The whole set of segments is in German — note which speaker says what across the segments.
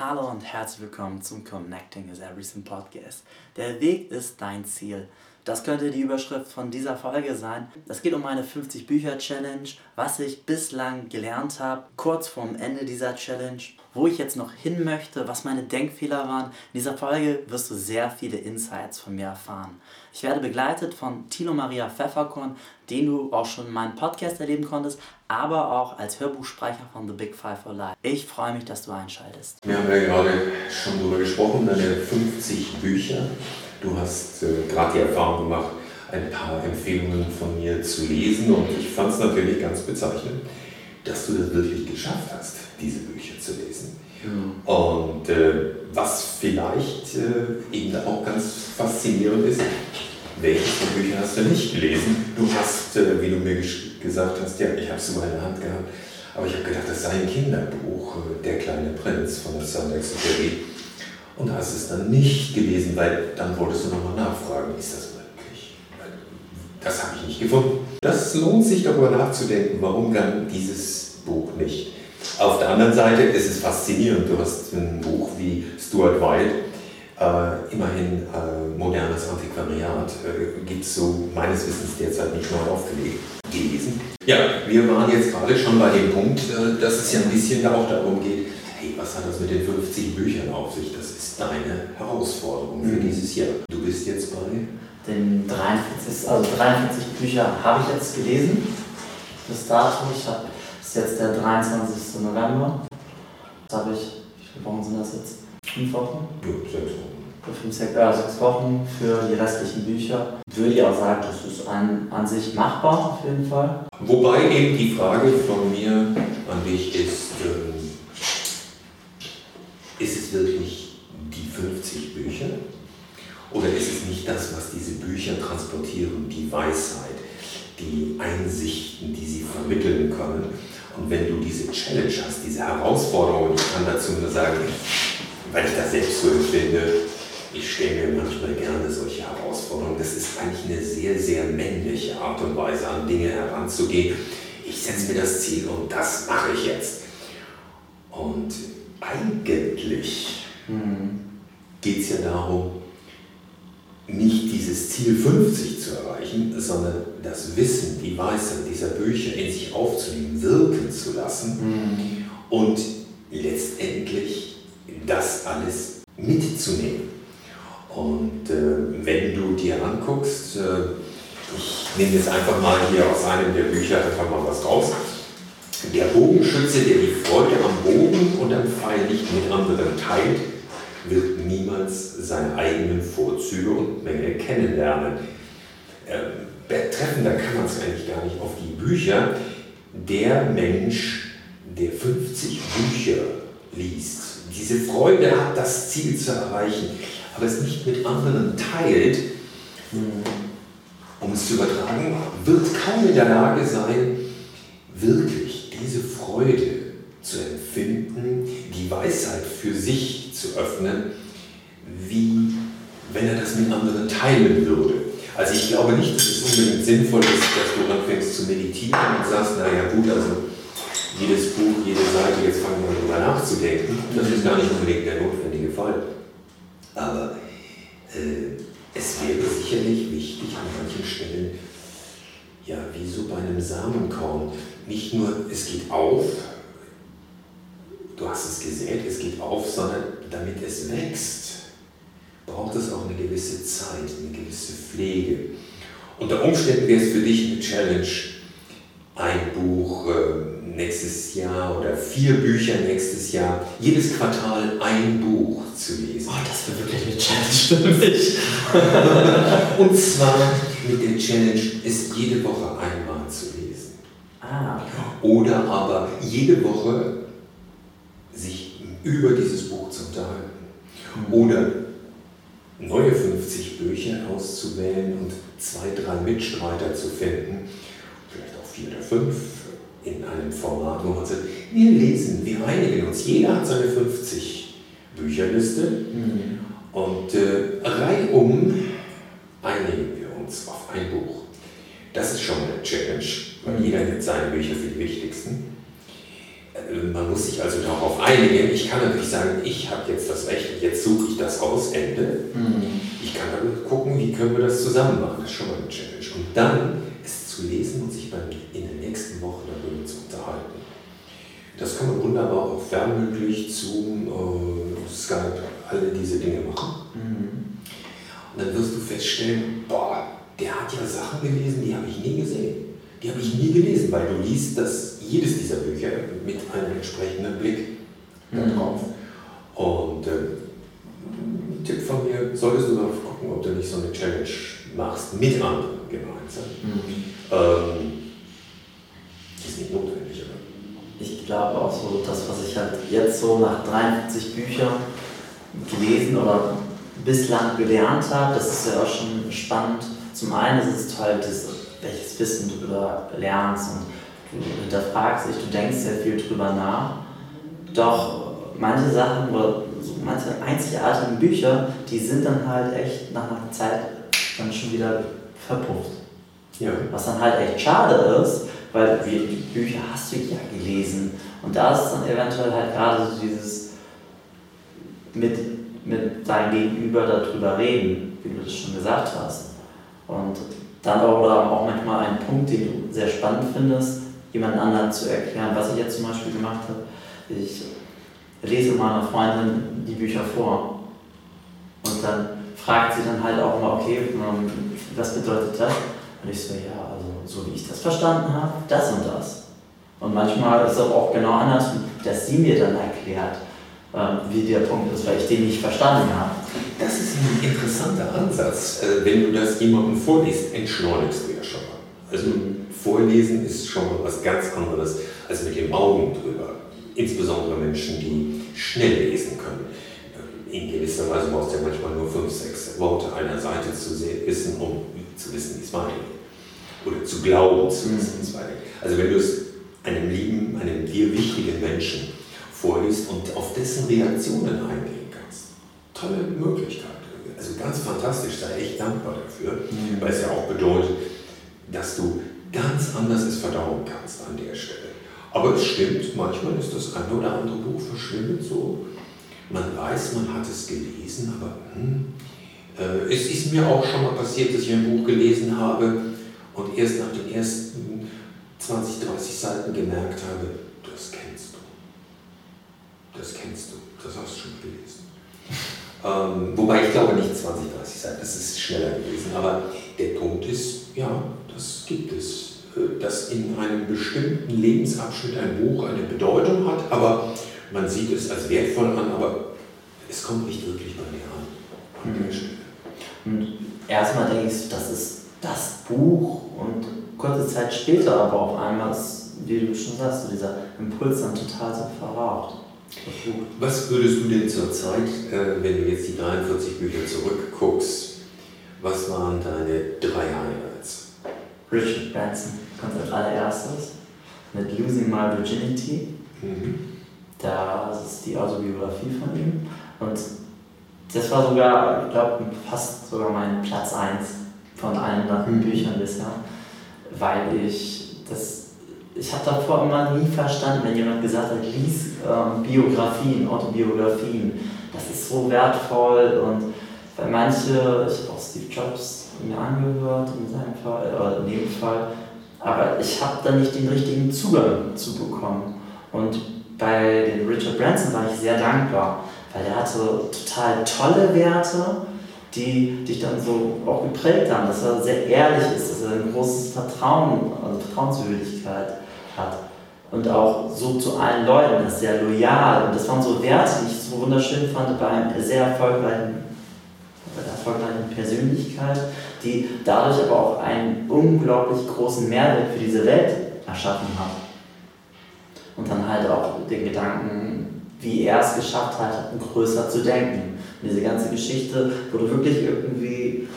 Speaker 1: Hallo und herzlich willkommen zum Connecting is Everything Podcast. Der Weg ist dein Ziel. Das könnte die Überschrift von dieser Folge sein. Es geht um meine 50 Bücher Challenge, was ich bislang gelernt habe, kurz vorm Ende dieser Challenge, wo ich jetzt noch hin möchte, was meine Denkfehler waren. In dieser Folge wirst du sehr viele Insights von mir erfahren. Ich werde begleitet von Tilo Maria Pfefferkorn, den du auch schon in meinem Podcast erleben konntest, aber auch als Hörbuchsprecher von The Big Five for Life. Ich freue mich, dass du einschaltest.
Speaker 2: Wir haben ja gerade schon darüber gesprochen, deine 50 Bücher. Du hast äh, gerade die Erfahrung gemacht, ein paar Empfehlungen von mir zu lesen und ich fand es natürlich ganz bezeichnend, dass du das wirklich geschafft hast, diese Bücher zu lesen. Ja. Und äh, was vielleicht äh, eben auch ganz faszinierend ist, welche von Büchern hast du nicht gelesen? Du hast, äh, wie du mir gesagt hast, ja, ich habe es in der Hand gehabt, aber ich habe gedacht, das sei ein Kinderbuch, äh, Der kleine Prinz von der Saint-Exupéry. Und hast es dann nicht gelesen, weil dann wolltest du nochmal nachfragen, ist das möglich? Das habe ich nicht gefunden. Das lohnt sich darüber nachzudenken, warum dann dieses Buch nicht. Auf der anderen Seite ist es faszinierend, du hast ein Buch wie Stuart Wilde, äh, immerhin äh, modernes Antiquariat, äh, gibt es so meines Wissens derzeit nicht neu aufgelegt gelesen. Ja, wir waren jetzt gerade schon bei dem Punkt, äh, dass es ja ein bisschen auch darum geht, hey, was hat das mit den 50 Büchern auf sich? Das ist deine Herausforderung für mhm. dieses Jahr. Du bist jetzt bei?
Speaker 1: Den 43, also 43 Bücher habe ich jetzt gelesen. Das Datum, ich habe ist jetzt der 23. November. Das habe ich, wie viele Wochen sind das jetzt? Fünf Wochen?
Speaker 2: Ja, sechs Wochen.
Speaker 1: Für fünf, sechs, äh, sechs Wochen für die restlichen Bücher. Würde ich auch sagen, das ist an, an sich machbar auf jeden Fall.
Speaker 2: Wobei eben die Frage von mir an dich ist, äh, ist es wirklich die 50 Bücher? Oder ist es nicht das, was diese Bücher transportieren, die Weisheit, die Einsichten, die sie vermitteln können? Und wenn du diese Challenge hast, diese Herausforderung, ich kann dazu nur sagen, weil ich das selbst so empfinde, ich stelle mir manchmal gerne solche Herausforderungen. Das ist eigentlich eine sehr, sehr männliche Art und Weise, an Dinge heranzugehen. Ich setze mir das Ziel und das mache ich jetzt. Und eigentlich mhm. geht es ja darum, nicht dieses Ziel 50 zu erreichen, sondern das Wissen, die Weisheit dieser Bücher in sich aufzunehmen, wirken zu lassen mhm. und letztendlich das alles mitzunehmen. Und äh, wenn du dir anguckst, äh, ich nehme jetzt einfach mal hier aus einem der Bücher einfach mal was raus. Der Bogenschütze, der die Freude am Bogen und am Pfeil nicht mit anderen teilt, wird niemals seine eigenen Vorzüge und Mängel kennenlernen. Äh, treffender kann man es eigentlich gar nicht auf die Bücher. Der Mensch, der 50 Bücher liest, diese Freude hat, das Ziel zu erreichen, aber es nicht mit anderen teilt, um es zu übertragen, wird kaum in der Lage sein, wirklich diese Freude zu empfinden, die Weisheit für sich zu öffnen, wie wenn er das mit anderen teilen würde. Also ich glaube nicht, dass es unbedingt sinnvoll ist, dass du anfängst zu meditieren und sagst, naja gut, also jedes Buch, jede Seite, jetzt fangen wir darüber nachzudenken. Das ist gar nicht unbedingt der notwendige Fall. Aber äh, es wäre sicherlich wichtig an manchen Stellen, ja, wie so bei einem Samenkorn, nicht nur es geht auf, du hast es gesät, es geht auf, sondern damit es wächst, braucht es auch eine gewisse Zeit, eine gewisse Pflege. Unter Umständen wäre es für dich eine Challenge, ein Buch äh, nächstes Jahr oder vier Bücher nächstes Jahr, jedes Quartal ein Buch zu lesen.
Speaker 1: Oh, das wäre wirklich eine Challenge für mich.
Speaker 2: Und zwar mit der Challenge, es jede Woche einmal zu lesen.
Speaker 1: Ah.
Speaker 2: Oder aber jede Woche sich über dieses Buch zu unterhalten. Oder neue 50 Bücher auszuwählen und zwei, drei Mitstreiter zu finden, vielleicht auch vier oder fünf in einem Format, wo man sagt, wir lesen, wir einigen uns, jeder hat seine 50 Bücherliste mhm. und äh, reihum einigen wir uns auf ein Buch. Das ist schon eine Challenge, weil mhm. jeder nimmt seine Bücher für die wichtigsten. Man muss sich also darauf einigen. Ich kann natürlich sagen, ich habe jetzt das Recht, jetzt suche ich das aus, Ende. Mhm. Ich kann aber gucken, wie können wir das zusammen machen. Das ist schon mal eine Challenge. Und dann es zu lesen und sich dann in der nächsten Woche darüber zu unterhalten. Das kann man wunderbar auch fernmündlich, Zoom, äh, Skype, alle diese Dinge machen. Mhm. Und dann wirst du feststellen, boah, der hat ja Sachen gelesen, die habe ich nie gesehen. Die habe ich nie gelesen, weil du liest das, jedes dieser Bücher mit einem entsprechenden Blick mhm. darauf. Und äh, Tipp von mir, solltest du darauf gucken, ob du nicht so eine Challenge machst, mit anderen gemeinsam. Mhm. Ähm, ist nicht notwendig, aber.
Speaker 1: Ich glaube auch so, das, was ich halt jetzt so nach 53 Büchern gelesen oder bislang gelernt habe, das ist ja auch schon spannend. Zum einen ist es toll, das, welches Wissen du darüber lernst und du hinterfragst dich, du denkst sehr viel drüber nach. Doch manche Sachen oder so manche einzigartigen Bücher, die sind dann halt echt nach einer Zeit dann schon wieder verpufft. Ja. Was dann halt echt schade ist, weil die Bücher hast du ja gelesen. Und da ist dann eventuell halt gerade so dieses mit, mit deinem Gegenüber darüber reden, wie du das schon gesagt hast. Und dann oder auch manchmal ein Punkt, den du sehr spannend findest, jemand anderen zu erklären. Was ich jetzt zum Beispiel gemacht habe, ich lese meiner Freundin die Bücher vor. Und dann fragt sie dann halt auch mal, okay, ähm, was bedeutet das? Und ich so, ja, also so wie ich das verstanden habe, das und das. Und manchmal ist es auch genau anders, dass sie mir dann erklärt, ähm, wie der Punkt ist, weil ich den nicht verstanden habe.
Speaker 2: Das ist ein interessanter Ansatz. Äh, wenn du das jemandem vorliest, entschleunigst du ja schon mal. Also Vorlesen ist schon mal was ganz anderes als mit den Augen drüber. Insbesondere Menschen, die schnell lesen können. Äh, in gewisser Weise brauchst du ja manchmal nur fünf, sechs Worte einer Seite zu wissen, um zu wissen, wie es weitergeht. Oder zu glauben zu wissen, wie es weitergeht. Also wenn du es einem lieben, einem dir wichtigen Menschen vorliest und auf dessen Reaktionen eingehen kannst. Tolle Möglichkeit. Also ganz fantastisch, sei echt dankbar dafür, mhm. weil es ja auch bedeutet, dass du ganz anders es verdauen kannst an der Stelle. Aber es stimmt, manchmal ist das eine oder andere Buch verschwindet so. Man weiß, man hat es gelesen, aber hm, äh, es ist mir auch schon mal passiert, dass ich ein Buch gelesen habe und erst nach den ersten 20, 30 Seiten gemerkt habe, das kennst du. Das kennst du, das hast du schon gelesen. Ähm, wobei ich glaube nicht 20, 30 Seiten, das ist schneller gewesen. Aber der Punkt ist, ja, das gibt es. Äh, dass in einem bestimmten Lebensabschnitt ein Buch eine Bedeutung hat, aber man sieht es als wertvoll an, aber es kommt nicht wirklich bei mir an. Stelle.
Speaker 1: Und erstmal denke ich, das ist das Buch und kurze Zeit später aber auf einmal ist, wie du schon sagst, dieser Impuls dann total so verraucht.
Speaker 2: Was würdest du denn zur Zeit, äh, wenn du jetzt die 43 Bücher zurückguckst, was waren deine drei Highlights?
Speaker 1: Richard Branson kommt als allererstes mit Losing My Virginity. Mhm. Das ist die Autobiografie von ihm. Und das war sogar, ich glaube, fast sogar mein Platz 1 von allen mhm. Büchern bisher, weil ich das, ich habe davor immer nie verstanden, wenn jemand gesagt hat, lies ähm, Biografien, Autobiografien, das ist so wertvoll und weil manche, ich habe auch Steve Jobs mir angehört in seinem Fall, oder in dem Fall, aber ich habe da nicht den richtigen Zugang zu bekommen. Und bei den Richard Branson war ich sehr dankbar, weil der hatte total tolle Werte, die dich dann so auch geprägt haben, dass er sehr ehrlich ist, dass er ein großes Vertrauen, also Vertrauenswürdigkeit hat. Und auch so zu allen Leuten, ist sehr loyal. Und das waren so Werte, die ich so wunderschön fand bei einer sehr erfolgreichen, erfolgreichen Persönlichkeit, die dadurch aber auch einen unglaublich großen Mehrwert für diese Welt erschaffen hat. Und dann halt auch den Gedanken, wie er es geschafft hat, größer zu denken diese ganze Geschichte, wo du wirklich irgendwie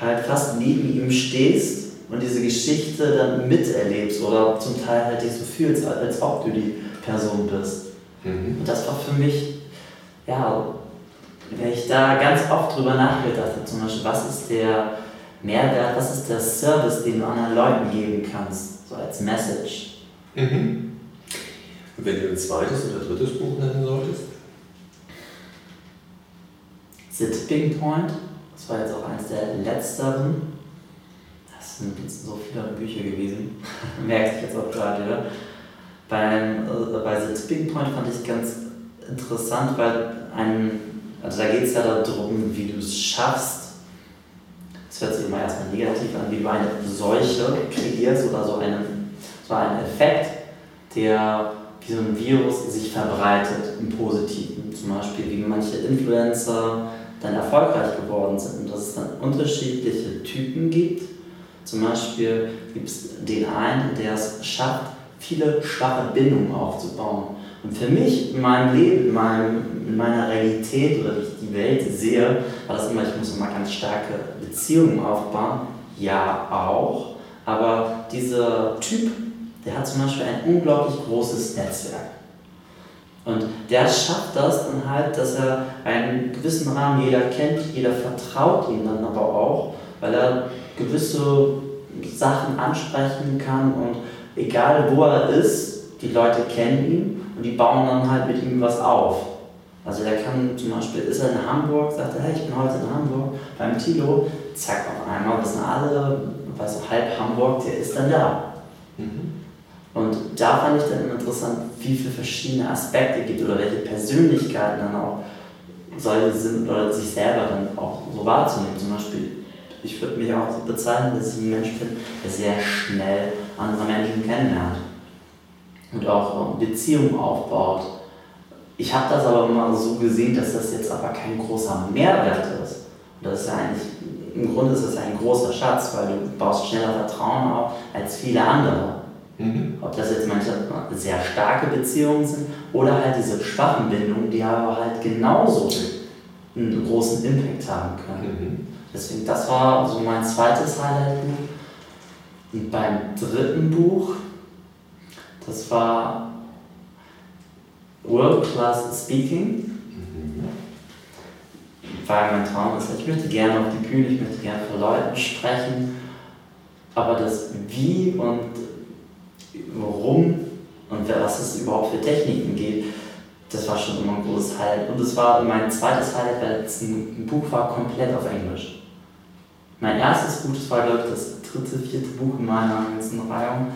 Speaker 1: halt fast neben ihm stehst und diese Geschichte dann miterlebst oder zum Teil halt dich so fühlst, als ob du die Person bist. Mhm. Und das war für mich, ja, wenn ich da ganz oft drüber nachgedacht habe, zum Beispiel, was ist der Mehrwert, was ist der Service, den du anderen Leuten geben kannst, so als Message.
Speaker 2: Mhm. Wenn du ein zweites oder drittes Buch nennen solltest?
Speaker 1: Tipping Point, das war jetzt auch eines der letzteren. Das sind jetzt so viele Bücher gewesen, merke ich jetzt auch gerade. Ja. Beim, äh, bei The Point fand ich ganz interessant, weil ein, also da geht es ja darum, wie du es schaffst, das hört sich immer erstmal negativ an, wie du eine Seuche kreierst oder so einen, so einen Effekt, der wie so ein Virus sich verbreitet im Positiven. Zum Beispiel, wie manche Influencer dann erfolgreich geworden sind und dass es dann unterschiedliche Typen gibt. Zum Beispiel gibt es den einen, der es schafft, viele schwache Bindungen aufzubauen. Und für mich in meinem Leben, in, meinem, in meiner Realität oder wie ich die Welt sehe, war das immer, ich muss immer ganz starke Beziehungen aufbauen. Ja, auch. Aber dieser Typ, der hat zum Beispiel ein unglaublich großes Netzwerk. Und der schafft das dann halt, dass er einen gewissen Rahmen jeder kennt, jeder vertraut ihm dann aber auch, weil er gewisse Sachen ansprechen kann und egal wo er ist, die Leute kennen ihn und die bauen dann halt mit ihm was auf. Also der kann zum Beispiel, ist er in Hamburg, sagt er, hey, ich bin heute in Hamburg beim Tilo, zack, auf einmal wissen alle, weißt du, halb Hamburg, der ist dann da. Mhm. Und da fand ich dann interessant, wie viele verschiedene Aspekte gibt oder welche Persönlichkeiten dann auch solche sind oder sich selber dann auch so wahrzunehmen. Zum Beispiel, ich würde mich auch so bezeichnen, dass ich ein Mensch bin, der sehr schnell andere Menschen kennenlernt und auch Beziehungen aufbaut. Ich habe das aber immer so gesehen, dass das jetzt aber kein großer Mehrwert ist. Und das ist ja eigentlich, im Grunde ist das ein großer Schatz, weil du baust schneller Vertrauen auf als viele andere. Mhm. Ob das jetzt manche sehr starke Beziehungen sind oder halt diese schwachen Bindungen, die aber halt genauso einen großen Impact haben können. Mhm. Deswegen, das war so mein zweites Highlight-Buch. Und beim dritten Buch, das war World Class Speaking. Mhm. Weil mein Traum ist, ich möchte gerne auf die Bühne, ich möchte gerne vor Leuten sprechen, aber das Wie und warum und was es überhaupt für Techniken gibt, das war schon immer ein großes Highlight. Und es war mein zweites Highlight, weil es ein Buch war komplett auf Englisch. Mein erstes Buch, das war glaube ich das dritte, vierte Buch in meiner ganzen Reihung.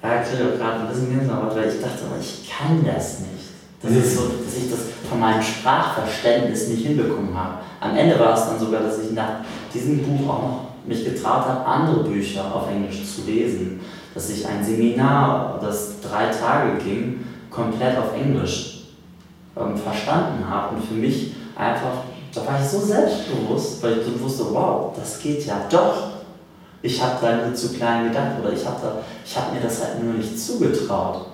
Speaker 1: Da kriege ich auch gerade ein bisschen Gänsehaut, weil ich dachte, ich kann das nicht. Das ist so, dass ich das von meinem Sprachverständnis nicht hinbekommen habe. Am Ende war es dann sogar, dass ich nach diesem Buch auch noch mich getraut habe, andere Bücher auf Englisch zu lesen dass ich ein Seminar, das drei Tage ging, komplett auf Englisch ähm, verstanden habe und für mich einfach, da war ich so selbstbewusst, weil ich dann wusste, wow, das geht ja doch. Ich habe da nicht zu klein gedacht oder ich habe hab mir das halt nur nicht zugetraut.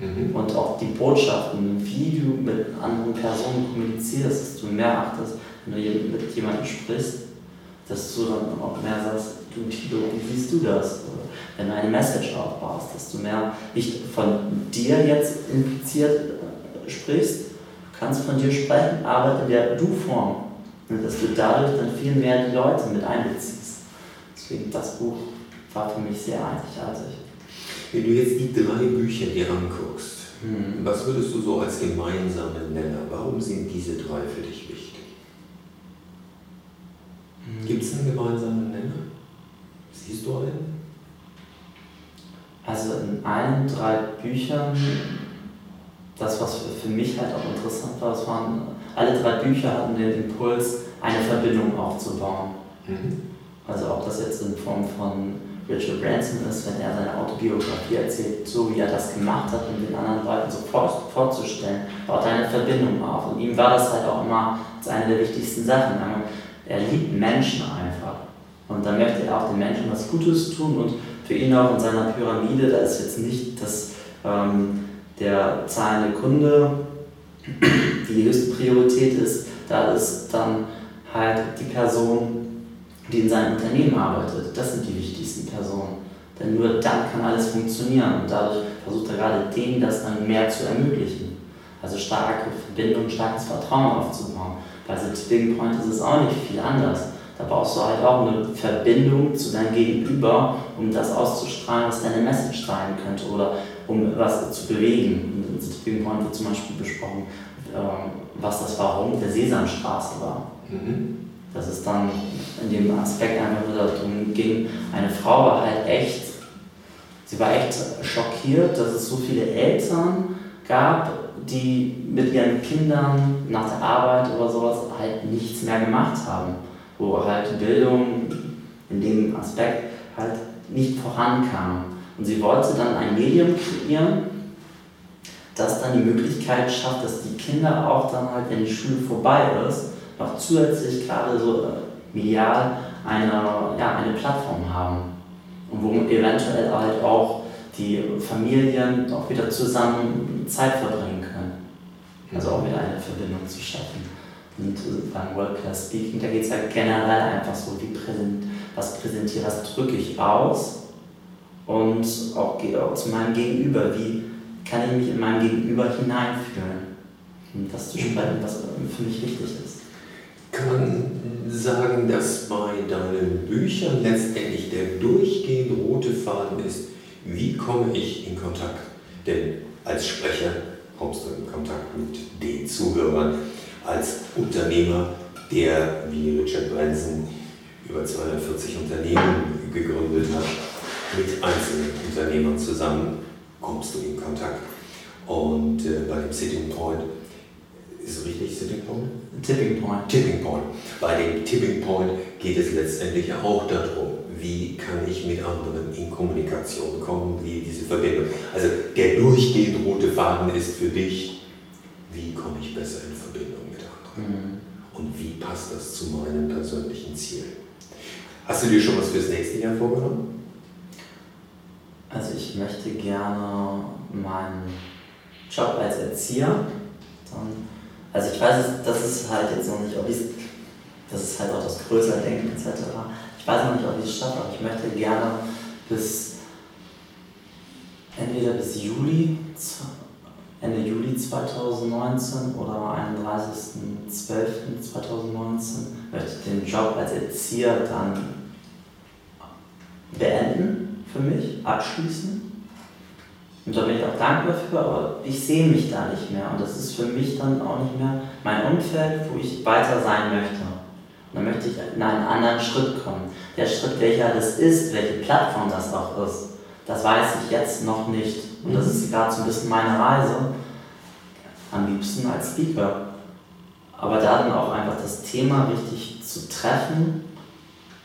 Speaker 1: Mhm. Und auch die Botschaften, wie du mit anderen Personen kommunizierst, dass du mehr achtest, wenn du mit jemandem sprichst, dass du dann auch mehr sagst, du Tilo, wie siehst du das? wenn du eine Message aufbaust, dass du mehr nicht von dir jetzt impliziert äh, sprichst, du kannst von dir sprechen, aber in der Du-Form. Und dass du dadurch dann viel mehr die Leute mit einbeziehst. Deswegen das Buch war für mich sehr einzigartig.
Speaker 2: Wenn du jetzt die drei Bücher dir anguckst, hm. was würdest du so als gemeinsamen Nenner, warum sind diese drei für dich wichtig? Hm. Gibt es einen gemeinsamen Nenner? Siehst du einen?
Speaker 1: Also in allen drei Büchern, das was für mich halt auch interessant war, es waren, alle drei Bücher hatten den Impuls, eine Verbindung aufzubauen. Mhm. Also ob das jetzt in Form von Richard Branson ist, wenn er seine Autobiografie erzählt, so wie er das gemacht hat, um den anderen Leuten so vorzustellen, baut eine Verbindung auf. Und ihm war das halt auch immer als eine der wichtigsten Sachen. Er liebt Menschen einfach. Und da möchte er auch den Menschen was Gutes tun und für ihn auch in seiner Pyramide, da ist jetzt nicht das, ähm, der zahlende Kunde die höchste Priorität ist, da ist dann halt die Person, die in seinem Unternehmen arbeitet. Das sind die wichtigsten Personen. Denn nur dann kann alles funktionieren und dadurch versucht er gerade denen das dann mehr zu ermöglichen. Also starke Verbindung, starkes Vertrauen aufzubauen. Bei Tipping Point ist es auch nicht viel anders. Da brauchst du halt auch eine Verbindung zu deinem Gegenüber, um das auszustrahlen, was deine Message sein könnte. Oder um was zu bewegen. In Tipping Point wird zum Beispiel besprochen, ähm, was das Warum der Sesamstraße war. Mhm. Dass es dann in dem Aspekt einfach nur darum ging, eine Frau war halt echt, sie war echt schockiert, dass es so viele Eltern gab, die mit ihren Kindern nach der Arbeit oder sowas halt nichts mehr gemacht haben. Wo halt Bildung in dem Aspekt halt nicht vorankam. Und sie wollte dann ein Medium kreieren, das dann die Möglichkeit schafft, dass die Kinder auch dann halt, wenn die Schule vorbei ist, noch zusätzlich gerade so äh, medial eine, ja, eine Plattform haben. Und wo eventuell halt auch die Familien auch wieder zusammen Zeit verbringen können. Also auch wieder eine Verbindung zu schaffen. Und äh, beim World Speaking, da geht es ja generell einfach so, wie präsent, was präsentiere, was drücke ich aus und auch, auch zu meinem Gegenüber, wie kann ich mich in meinem Gegenüber hineinfühlen und das zu sprechen, was für mich wichtig ist.
Speaker 2: Kann man sagen, dass bei deinen Büchern letztendlich der durchgehend rote Faden ist, wie komme ich in Kontakt? Denn als Sprecher kommst du in Kontakt mit den Zuhörern, als Unternehmer, der wie Richard Branson über 240 Unternehmen gegründet hat, mit einzelnen Unternehmern zusammen kommst du in Kontakt. Und äh, bei dem Sitting Point, ist es richtig Sitting Point?
Speaker 1: Tipping Point.
Speaker 2: Tipping Point. Bei dem Tipping Point geht es letztendlich auch darum, wie kann ich mit anderen in Kommunikation kommen, wie diese Verbindung. Also der durchgehend rote Faden ist für dich, wie komme ich besser in Verbindung und wie passt das zu meinen persönlichen Zielen. Hast du dir schon was fürs nächste Jahr vorgenommen?
Speaker 1: Also ich möchte gerne meinen Job als Erzieher, dann, also ich weiß, das ist halt jetzt noch nicht, ob ich das ist halt auch das größere Denken etc. Ich weiß noch nicht, ob ich es schaffe, aber ich möchte gerne bis entweder bis Juli, Ende Juli 2019 oder 31.12.2019 möchte ich den Job als Erzieher dann beenden für mich, abschließen. Und da bin ich auch dankbar für, aber ich sehe mich da nicht mehr. Und das ist für mich dann auch nicht mehr mein Umfeld, wo ich weiter sein möchte. Und dann möchte ich in einen anderen Schritt kommen. Der Schritt, welcher das ist, welche Plattform das auch ist, das weiß ich jetzt noch nicht. Und das ist gerade so ein bisschen meine Reise. Am liebsten als Speaker. Aber da dann auch einfach das Thema richtig zu treffen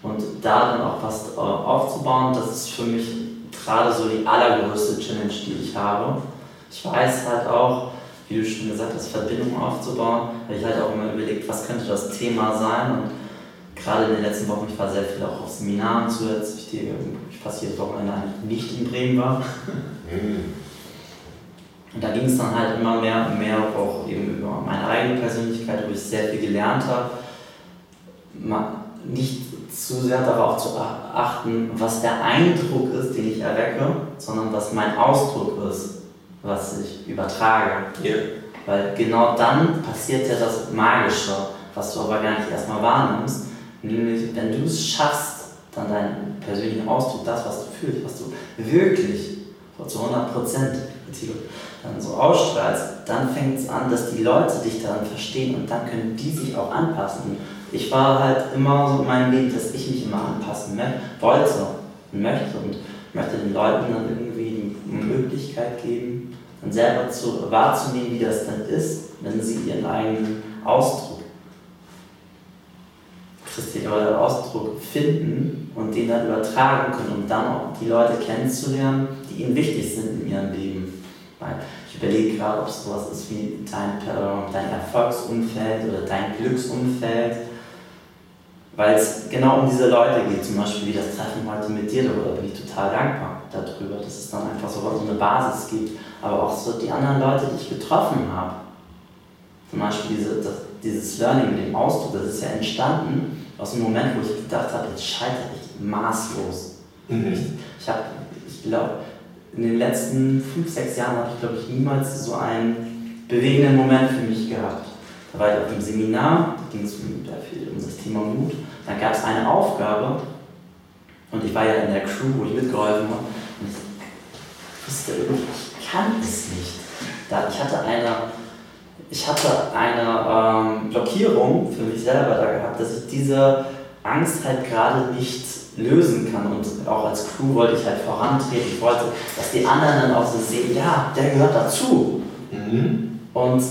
Speaker 1: und da dann auch was äh, aufzubauen, das ist für mich gerade so die allergrößte Challenge, die ich habe. Ich weiß halt auch, wie du schon gesagt hast, Verbindungen aufzubauen, weil ich halt auch immer überlegt, was könnte das Thema sein und gerade in den letzten Wochen, ich war sehr viel auch auf Seminaren zusätzlich, die ich fast jedes Wochenende eigentlich nicht in Bremen war. Mhm. Und da ging es dann halt immer mehr und mehr auch eben über meine eigene Persönlichkeit, wo ich sehr viel gelernt habe, nicht zu sehr darauf zu achten, was der Eindruck ist, den ich erwecke, sondern was mein Ausdruck ist, was ich übertrage. Yeah. Weil genau dann passiert ja das Magische, was du aber gar nicht erstmal wahrnimmst, Nämlich, wenn du es schaffst, dann deinen persönlichen Ausdruck, das, was du fühlst, was du wirklich zu 100 Prozent dann so ausstrahlst, dann fängt es an, dass die Leute dich daran verstehen und dann können die sich auch anpassen. Ich war halt immer so in meinem Leben, dass ich mich immer anpassen wollte und möchte und möchte den Leuten dann irgendwie die Möglichkeit geben, dann selber zu, wahrzunehmen, wie das dann ist, wenn sie ihren eigenen Ausdruck christlicher Ausdruck finden und den dann übertragen können, um dann auch die Leute kennenzulernen, die ihnen wichtig sind in ihrem Leben. Ich überlege gerade, ob es sowas ist wie dein, äh, dein Erfolgsumfeld oder dein Glücksumfeld, weil es genau um diese Leute geht, zum Beispiel wie das Treffen heute mit dir, darüber bin ich total dankbar darüber, dass es dann einfach so eine Basis gibt, aber auch so die anderen Leute, die ich getroffen habe. Zum Beispiel diese, das, dieses Learning mit dem Ausdruck, das ist ja entstanden aus dem Moment, wo ich gedacht habe, jetzt scheitere ich maßlos. Mhm. Ich, ich habe, ich glaube, in den letzten fünf, sechs Jahren habe ich, glaube ich, niemals so einen bewegenden Moment für mich gehabt. Da war ich auf dem Seminar, da ging es um, das Thema Mut. Dann gab es eine Aufgabe und ich war ja in der Crew, wo ich mitgeholfen habe. Und ich wusste irgendwie, kann es nicht. Da, ich hatte eine, ich hatte eine ähm, Blockierung für mich selber da gehabt, dass ich diese Angst halt gerade nicht lösen kann. Und auch als Crew wollte ich halt vorantreten. Ich wollte, dass die anderen dann auch so sehen, ja, der gehört dazu. Mhm. Und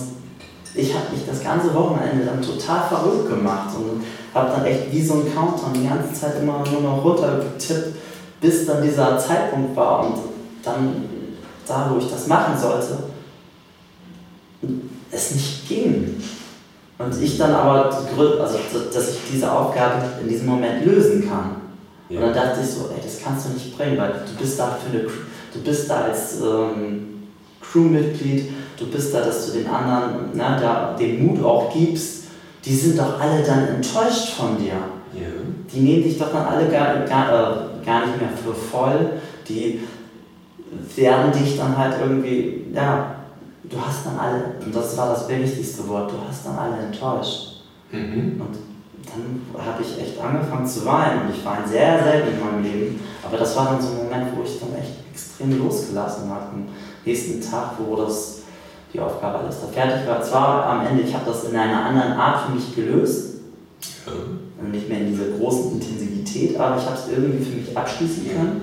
Speaker 1: ich habe mich das ganze Wochenende dann total verrückt gemacht und habe dann echt wie so ein Countdown die ganze Zeit immer nur noch runtergetippt, bis dann dieser Zeitpunkt war und dann da, wo ich das machen sollte, es nicht ging. Und ich dann aber, also dass ich diese Aufgabe in diesem Moment lösen kann. Ja. Und dann dachte ich so, ey, das kannst du nicht bringen, weil du bist da für eine, du bist da als ähm, Crewmitglied, du bist da, dass du den anderen ne, da, den Mut auch gibst. Die sind doch alle dann enttäuscht von dir. Ja. Die nehmen dich doch dann alle gar, gar, äh, gar nicht mehr für voll. Die werden dich dann halt irgendwie, ja, du hast dann alle, und das war das wichtigste Wort, du hast dann alle enttäuscht. Mhm. Und dann habe ich echt angefangen zu weinen und ich weine sehr selten in meinem Leben. Aber das war dann so ein Moment, wo ich dann echt extrem losgelassen habe. Am nächsten Tag, wo das, die Aufgabe alles da fertig war. Zwar am Ende, ich habe das in einer anderen Art für mich gelöst. Ja. Nicht mehr in dieser großen Intensivität, aber ich habe es irgendwie für mich abschließen können.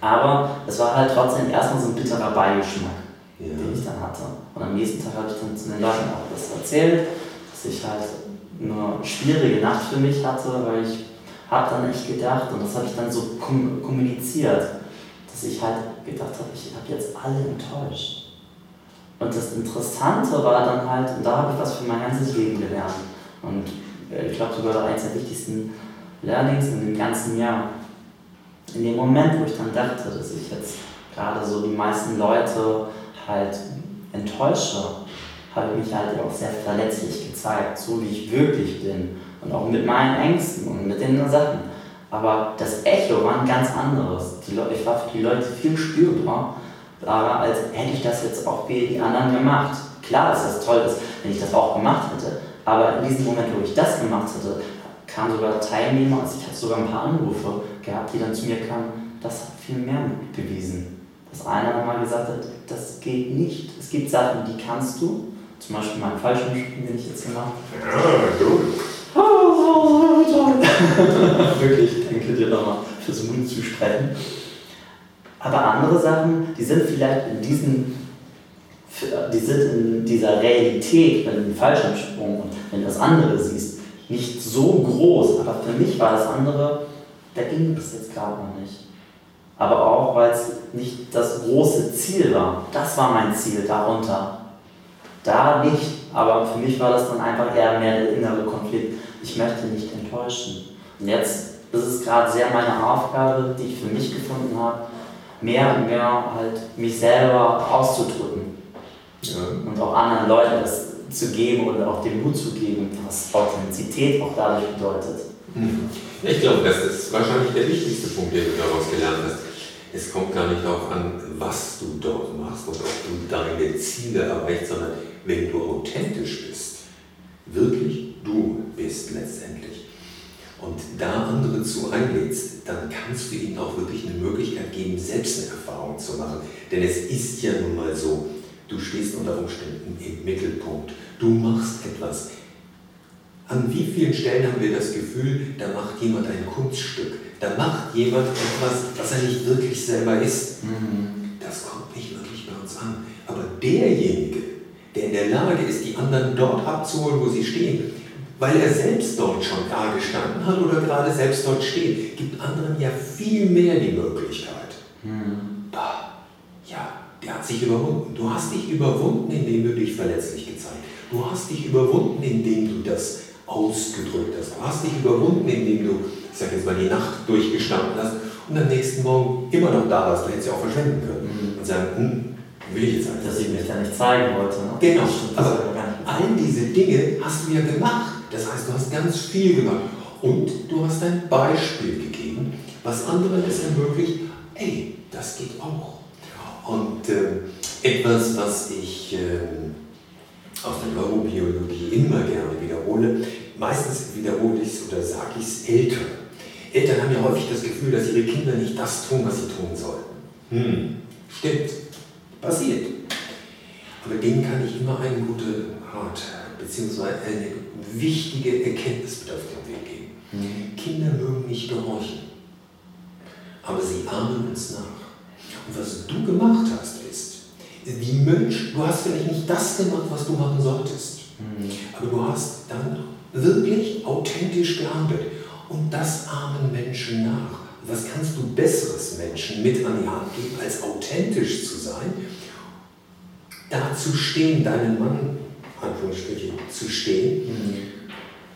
Speaker 1: Aber es war halt trotzdem erstmal so ein bitterer Beigeschmack, ja. den ich dann hatte. Und am nächsten Tag habe ich dann zu den Leuten auch das erzählt, dass ich halt eine schwierige Nacht für mich hatte, weil ich habe dann echt gedacht, und das habe ich dann so kommuniziert, dass ich halt gedacht habe, ich habe jetzt alle enttäuscht. Und das Interessante war dann halt, und da habe ich was für mein ganzes Leben gelernt. Und äh, ich glaube sogar eines der wichtigsten Learnings in dem ganzen Jahr. In dem Moment, wo ich dann dachte, dass ich jetzt gerade so die meisten Leute halt enttäusche, habe ich mich halt auch sehr verletzlich gezeigt, so wie ich wirklich bin. Und auch mit meinen Ängsten und mit den Sachen. Aber das Echo war ein ganz anderes. Ich war für die Leute viel spürbarer, als hätte ich das jetzt auch wie die anderen gemacht. Klar ist das toll, wenn ich das auch gemacht hätte. Aber in diesem Moment, wo ich das gemacht hätte, kamen sogar Teilnehmer, also ich hatte sogar ein paar Anrufe gehabt, die dann zu mir kamen, das hat viel mehr bewiesen. Dass einer nochmal gesagt hat, das geht nicht. Es gibt Sachen, die kannst du, zum Beispiel meinen Fallschirmsprung, den ich jetzt gemacht habe. Ja, gut. Oh, toll. Wirklich, danke dir nochmal fürs Mut zu sprechen. Aber andere Sachen, die sind vielleicht in diesen, die sind in dieser Realität, wenn du den Fallschirmsprung und wenn du das andere siehst, nicht so groß. Aber für mich war das andere, da ging es jetzt gerade noch nicht. Aber auch, weil es nicht das große Ziel war. Das war mein Ziel darunter da nicht, aber für mich war das dann einfach eher mehr der innere Konflikt. Ich möchte nicht enttäuschen. Und jetzt ist es gerade sehr meine Aufgabe, die ich für mich gefunden habe, mehr und mehr halt mich selber auszudrücken. Ja. Und auch anderen Leuten das zu geben oder auch den Mut zu geben, was Authentizität auch dadurch bedeutet.
Speaker 2: Mhm. Ich glaube, das ist wahrscheinlich der wichtigste Punkt, den du daraus gelernt hast. Es kommt gar nicht darauf an, was du dort machst und ob du deine Ziele erreichst, sondern wenn du authentisch bist, wirklich du bist letztendlich, und da andere zu einlädst, dann kannst du ihnen auch wirklich eine Möglichkeit geben, selbst eine Erfahrung zu machen. Denn es ist ja nun mal so, du stehst unter Umständen im Mittelpunkt, du machst etwas. An wie vielen Stellen haben wir das Gefühl, da macht jemand ein Kunststück, da macht jemand etwas, was er nicht wirklich selber ist. Mhm. Das kommt nicht wirklich bei uns an. Aber derjenige, der in der Lage ist, die anderen dort abzuholen, wo sie stehen, weil er selbst dort schon da gestanden hat oder gerade selbst dort steht, gibt anderen ja viel mehr die Möglichkeit. Hm. Ja, der hat sich überwunden. Du hast dich überwunden, indem du dich verletzlich gezeigt hast. Du hast dich überwunden, indem du das ausgedrückt hast. Du hast dich überwunden, indem du, ich sag jetzt mal, die Nacht durchgestanden hast und am nächsten Morgen immer noch da warst. Du hättest ja auch verschwenden können mhm. und sagen, hm, will ich jetzt
Speaker 1: eigentlich. Dass ich mich da nicht zeigen wollte. Ne?
Speaker 2: Genau. Aber all diese Dinge hast du ja gemacht. Das heißt, du hast ganz viel gemacht. Und du hast ein Beispiel gegeben, was anderen es ermöglicht, ey, das geht auch. Und äh, etwas, was ich äh, aus der Neurobiologie immer gerne wiederhole, meistens wiederhole ich es oder sage ich es Eltern. Eltern haben ja häufig das Gefühl, dass ihre Kinder nicht das tun, was sie tun sollen. Hm, stimmt. Passiert. Aber denen kann ich immer einen guten Rat bzw. eine wichtige Erkenntnis mit auf den Weg geben. Mhm. Kinder mögen nicht gehorchen, aber sie ahmen uns nach. Und was du gemacht hast, ist, wie Mensch, du hast vielleicht nicht das gemacht, was du machen solltest, mhm. aber du hast dann wirklich authentisch gehandelt. Und das ahmen Menschen nach. Was kannst du besseres Menschen mit an die Hand geben, als authentisch zu sein? Da zu stehen, deinen Mann, Anführungsstriche, zu stehen, mhm.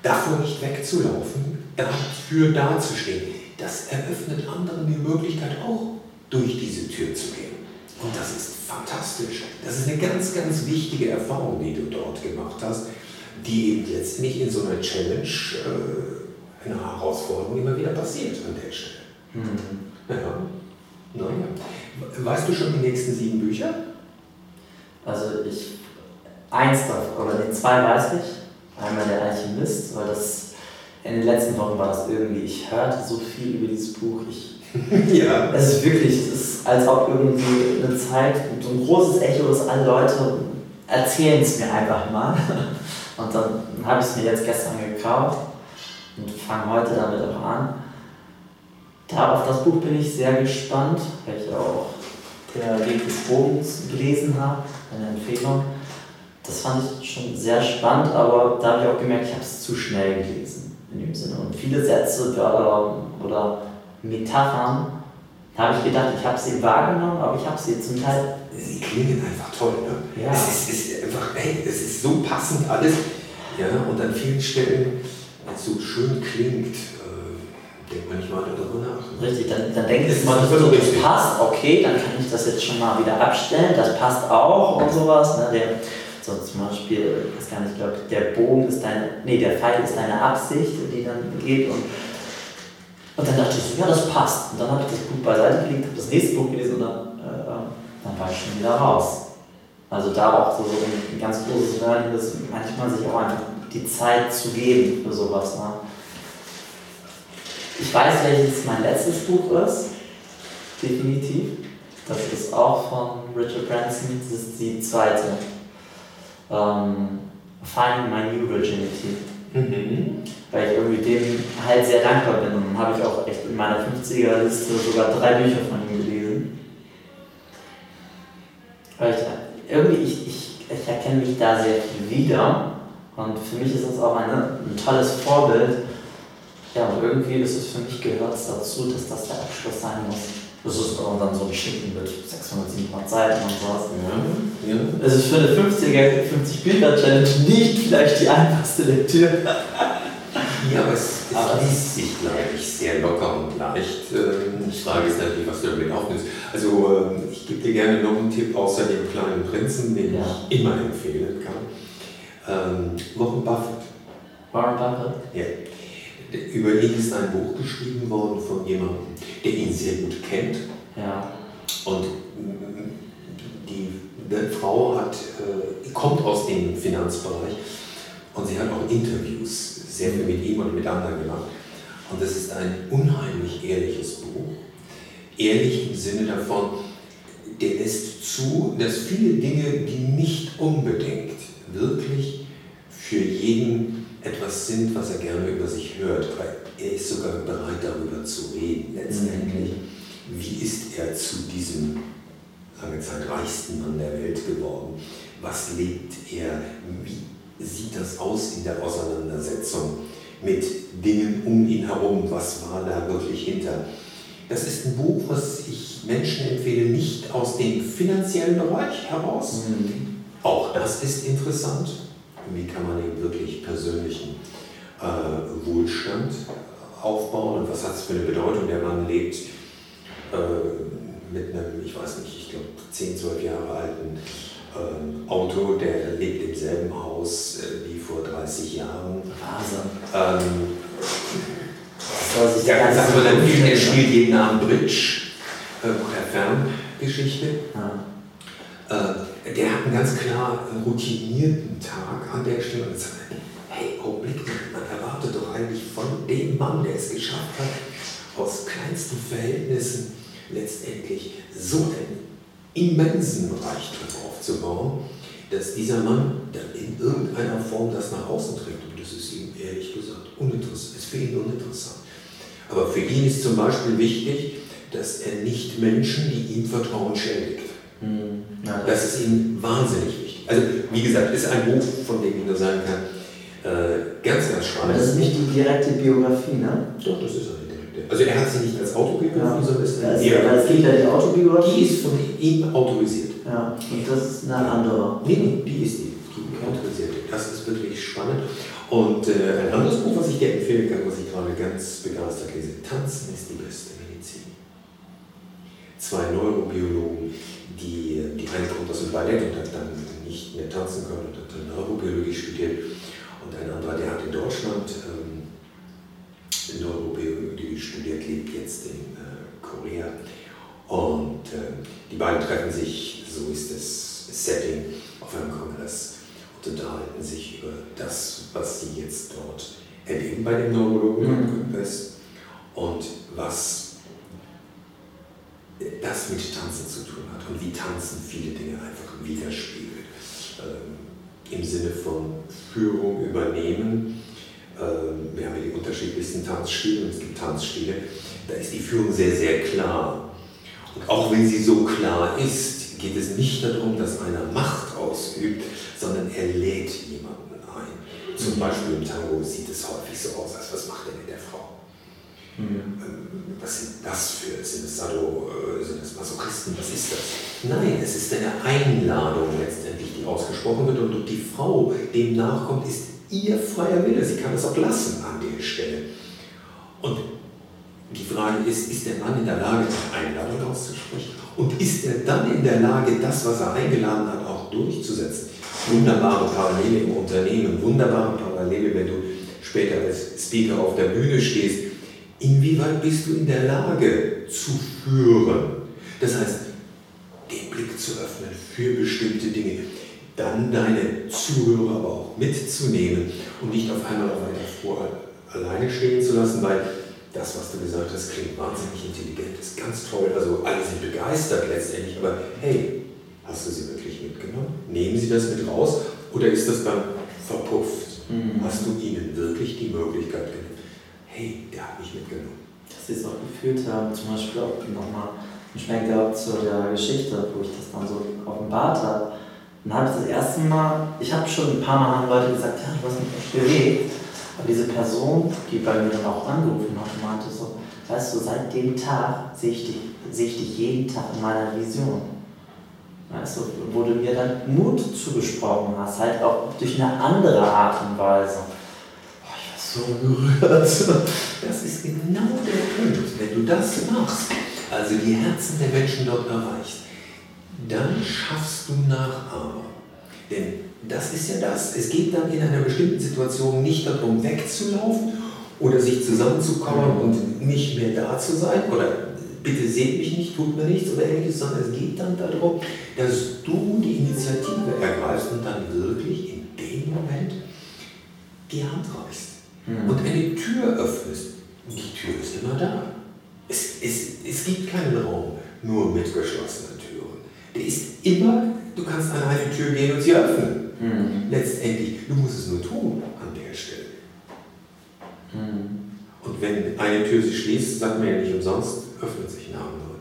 Speaker 2: davor nicht wegzulaufen, dafür dazustehen. Das eröffnet anderen die Möglichkeit, auch durch diese Tür zu gehen. Und das ist fantastisch. Das ist eine ganz, ganz wichtige Erfahrung, die du dort gemacht hast, die eben letztlich in so einer Challenge äh, eine Herausforderung immer wieder passiert an der Stelle. Mhm. Ja. Naja. Weißt du schon die nächsten sieben Bücher?
Speaker 1: Also ich, eins davon, oder die zwei weiß ich. Einmal der Alchemist, weil das in den letzten Wochen war das irgendwie, ich hörte so viel über dieses Buch, ich ja. Es ist wirklich, es ist als ob irgendwie eine Zeit, so ein großes Echo, dass alle Leute erzählen es mir einfach mal. Und dann habe ich es mir jetzt gestern gekauft und fange heute damit auch an. Da auf das Buch bin ich sehr gespannt, weil ich auch der Weg des Bogens gelesen habe, eine Empfehlung. Das fand ich schon sehr spannend, aber da habe ich auch gemerkt, ich habe es zu schnell gelesen in dem Sinne. Und viele Sätze oder, oder Metaphern, da habe ich gedacht, ich habe sie wahrgenommen, aber ich habe sie zum Teil.
Speaker 2: Sie klingen einfach toll, ne? Ja. Es ist, ist einfach, hey, es ist so passend alles. Ja, und an vielen Stellen, so schön klingt, denkt man nicht weiter darüber nach.
Speaker 1: Richtig, dann, dann denkt es man, so, das passt, okay, dann kann ich das jetzt schon mal wieder abstellen, das passt auch und sowas. Ne? Der, so zum Beispiel, ich weiß gar nicht, ich glaube, der Bogen ist deine, nee, der Pfeil ist deine Absicht, die dann geht und und dann dachte ich so, ja, das passt. Und dann habe ich das Buch beiseite gelegt, habe das nächste Buch gelesen und dann, äh, dann war ich schon wieder raus. Also da auch so, so ein, ganz großes Learning ist, manchmal sich auch einfach die Zeit zu geben für sowas. Ne? Ich weiß, welches mein letztes Buch ist, definitiv. Das ist auch von Richard Branson, das ist die zweite. Ähm, Finding My New Virginity. Mhm. Weil ich irgendwie dem halt sehr dankbar bin. Und dann habe ich auch echt in meiner 50er-Liste sogar drei Bücher von ihm gelesen. Weil ich irgendwie, ich, ich, ich erkenne mich da sehr viel wieder. Und für mich ist das auch eine, ein tolles Vorbild. Ja, und irgendwie ist es für mich gehört dazu, dass das der Abschluss sein muss. Das ist auch dann so ein Schicken mit 600, 700 Seiten und sowas. Ja. Ja. Es ist für eine 50er, 50 Bilder Challenge nicht vielleicht die einfachste Lektüre.
Speaker 2: Ja, aber es, es liest sich, glaube ich, sehr locker und leicht. Ähm, die Frage ist natürlich, was du damit aufnimmst. Also, ähm, ich gebe dir gerne noch einen Tipp außer dem kleinen Prinzen, den ja. ich immer empfehlen kann. Ähm, Warren Buffett.
Speaker 1: Warren Buffett?
Speaker 2: Ja. Über ihn ist ein Buch geschrieben worden von jemandem, der ihn sehr gut kennt.
Speaker 1: Ja.
Speaker 2: Und die, die Frau hat, äh, kommt aus dem Finanzbereich und sie hat auch Interviews sehr viel mit ihm und mit anderen gemacht. Und das ist ein unheimlich ehrliches Buch. Ehrlich im Sinne davon, der lässt zu, dass viele Dinge, die nicht unbedingt wirklich für jeden etwas sind, was er gerne über sich hört. Aber er ist sogar bereit, darüber zu reden, letztendlich. Mhm. Wie ist er zu diesem lange Zeit reichsten Mann der Welt geworden? Was lebt er? Wie sieht das aus in der Auseinandersetzung mit Dingen um ihn herum? Was war da wirklich hinter? Das ist ein Buch, was ich Menschen empfehle, nicht aus dem finanziellen Bereich heraus. Mhm. Auch das ist interessant wie kann man eben wirklich persönlichen äh, Wohlstand aufbauen und was hat es für eine Bedeutung. Der Mann lebt äh, mit einem, ich weiß nicht, ich glaube 10, 12 Jahre alten äh, Auto, der lebt im selben Haus äh, wie vor 30 Jahren.
Speaker 1: Wahnsinn. Ähm,
Speaker 2: dann, er spielt jeden Abend Bridge äh, oder Ferngeschichte. Ja. Äh, der hat einen ganz klar routinierten Tag an der Stelle und sagt, hey, Augenblick, man dem Mann, der es geschafft hat, aus kleinsten Verhältnissen letztendlich so ein immensen Reichtum aufzubauen, dass dieser Mann dann in irgendeiner Form das nach außen trägt. Und das ist ihm ehrlich gesagt uninteressant. Es für ihn uninteressant. Aber für ihn ist zum Beispiel wichtig, dass er nicht Menschen, die ihm vertrauen, schädigt. Ja. Das ist ihm wahnsinnig wichtig. Also, wie gesagt, ist ein Buch, von dem ich nur sagen kann, äh, ganz, ganz spannend.
Speaker 1: Aber das ist nicht die direkte Biografie, ne?
Speaker 2: Doch, das ist eine direkte. Also, er hat sie nicht als Autobiografie, ja. sondern ist
Speaker 1: eine ja, es gibt ja die Autobiografie.
Speaker 2: Die ist von ihm autorisiert.
Speaker 1: Ja, und das ist eine andere.
Speaker 2: Nee, nee, die ist die, die autorisierte. Das ist wirklich spannend. Und äh, ein anderes Buch, was ich dir empfehlen kann, was ich gerade ganz begeistert lese, Tanzen ist die beste Medizin. Zwei Neurobiologen, die, die eine kommt aus dem Ballett und hat dann nicht mehr tanzen können und hat dann Neurobiologie studiert. Und ein anderer, der hat in Deutschland ähm, Neurobiologie studiert, lebt jetzt in äh, Korea. Und äh, die beiden treffen sich so ist das Setting auf einem Kongress und unterhalten sich über das, was sie jetzt dort erleben bei dem Neurologen-Kongress mhm. und was das mit Tanzen zu tun hat und wie Tanzen viele Dinge einfach widerspiegelt. Ähm, Im Sinne von Führung übernehmen. Ähm, wir haben ja die unterschiedlichsten Tanzstile und es gibt Tanzstile, da ist die Führung sehr, sehr klar. Und auch wenn sie so klar ist, geht es nicht darum, dass einer Macht ausübt, sondern er lädt jemanden ein. Zum mhm. Beispiel im Tango sieht es häufig so aus, als was macht er mit der Frau? Mhm. Was sind das für, sind es Sado, äh, sind das Masochisten, was ist das? Nein, es ist eine Einladung letztendlich, die ausgesprochen wird und die Frau dem nachkommt, ist ihr freier Wille. Sie kann es auch lassen an der Stelle. Und die Frage ist, ist der Mann in der Lage, eine Einladung auszusprechen? Und ist er dann in der Lage, das, was er eingeladen hat, auch durchzusetzen? Wunderbare Parallele im Unternehmen, wunderbare Parallele, wenn du später als Speaker auf der Bühne stehst. Inwieweit bist du in der Lage zu führen? Das heißt, den Blick zu öffnen für bestimmte Dinge, dann deine Zuhörer aber auch mitzunehmen und nicht auf einmal weiter vor alleine stehen zu lassen, weil das, was du gesagt hast, klingt wahnsinnig intelligent, ist ganz toll. Also alle sind begeistert letztendlich, aber hey, hast du sie wirklich mitgenommen? Nehmen sie das mit raus oder ist das dann verpufft? Mhm. Hast du ihnen wirklich die Möglichkeit gegeben? Hey, der hat mich mitgenommen.
Speaker 1: Dass sie es auch gefühlt haben, zum Beispiel auch nochmal einen Schwenk gehabt zu der Geschichte, wo ich das dann so offenbart habe. Dann habe ich das erste Mal, ich habe schon ein paar Mal an Leute gesagt, ja, du hast mich echt bewegt. Aber diese Person, die bei mir dann auch angerufen hat, meinte so, weißt du, seit dem Tag sehe ich dich, sehe ich dich jeden Tag in meiner Vision. Weißt du, wo du mir dann Mut zugesprochen hast, halt auch durch eine andere Art und Weise.
Speaker 2: So gerührt. Das ist genau der Punkt. Wenn du das machst, also die Herzen der Menschen dort erreichst, dann schaffst du Nachahmer. Denn das ist ja das. Es geht dann in einer bestimmten Situation nicht darum, wegzulaufen oder sich zusammenzukommen und nicht mehr da zu sein oder bitte seht mich nicht, tut mir nichts oder ähnliches, sondern es geht dann darum, dass du die Initiative ergreifst und dann wirklich in dem Moment die Hand reichst mhm. und eine Tür öffnest. Und die Tür ist immer da. Es, es, es gibt keinen Raum nur mit geschlossenen Türen. Der ist immer, du kannst an eine Tür gehen und sie öffnen. Mhm. Letztendlich, du musst es nur tun an der Stelle. Mhm. Und wenn eine Tür sich schließt, sagt man ja nicht umsonst, öffnet sich eine andere.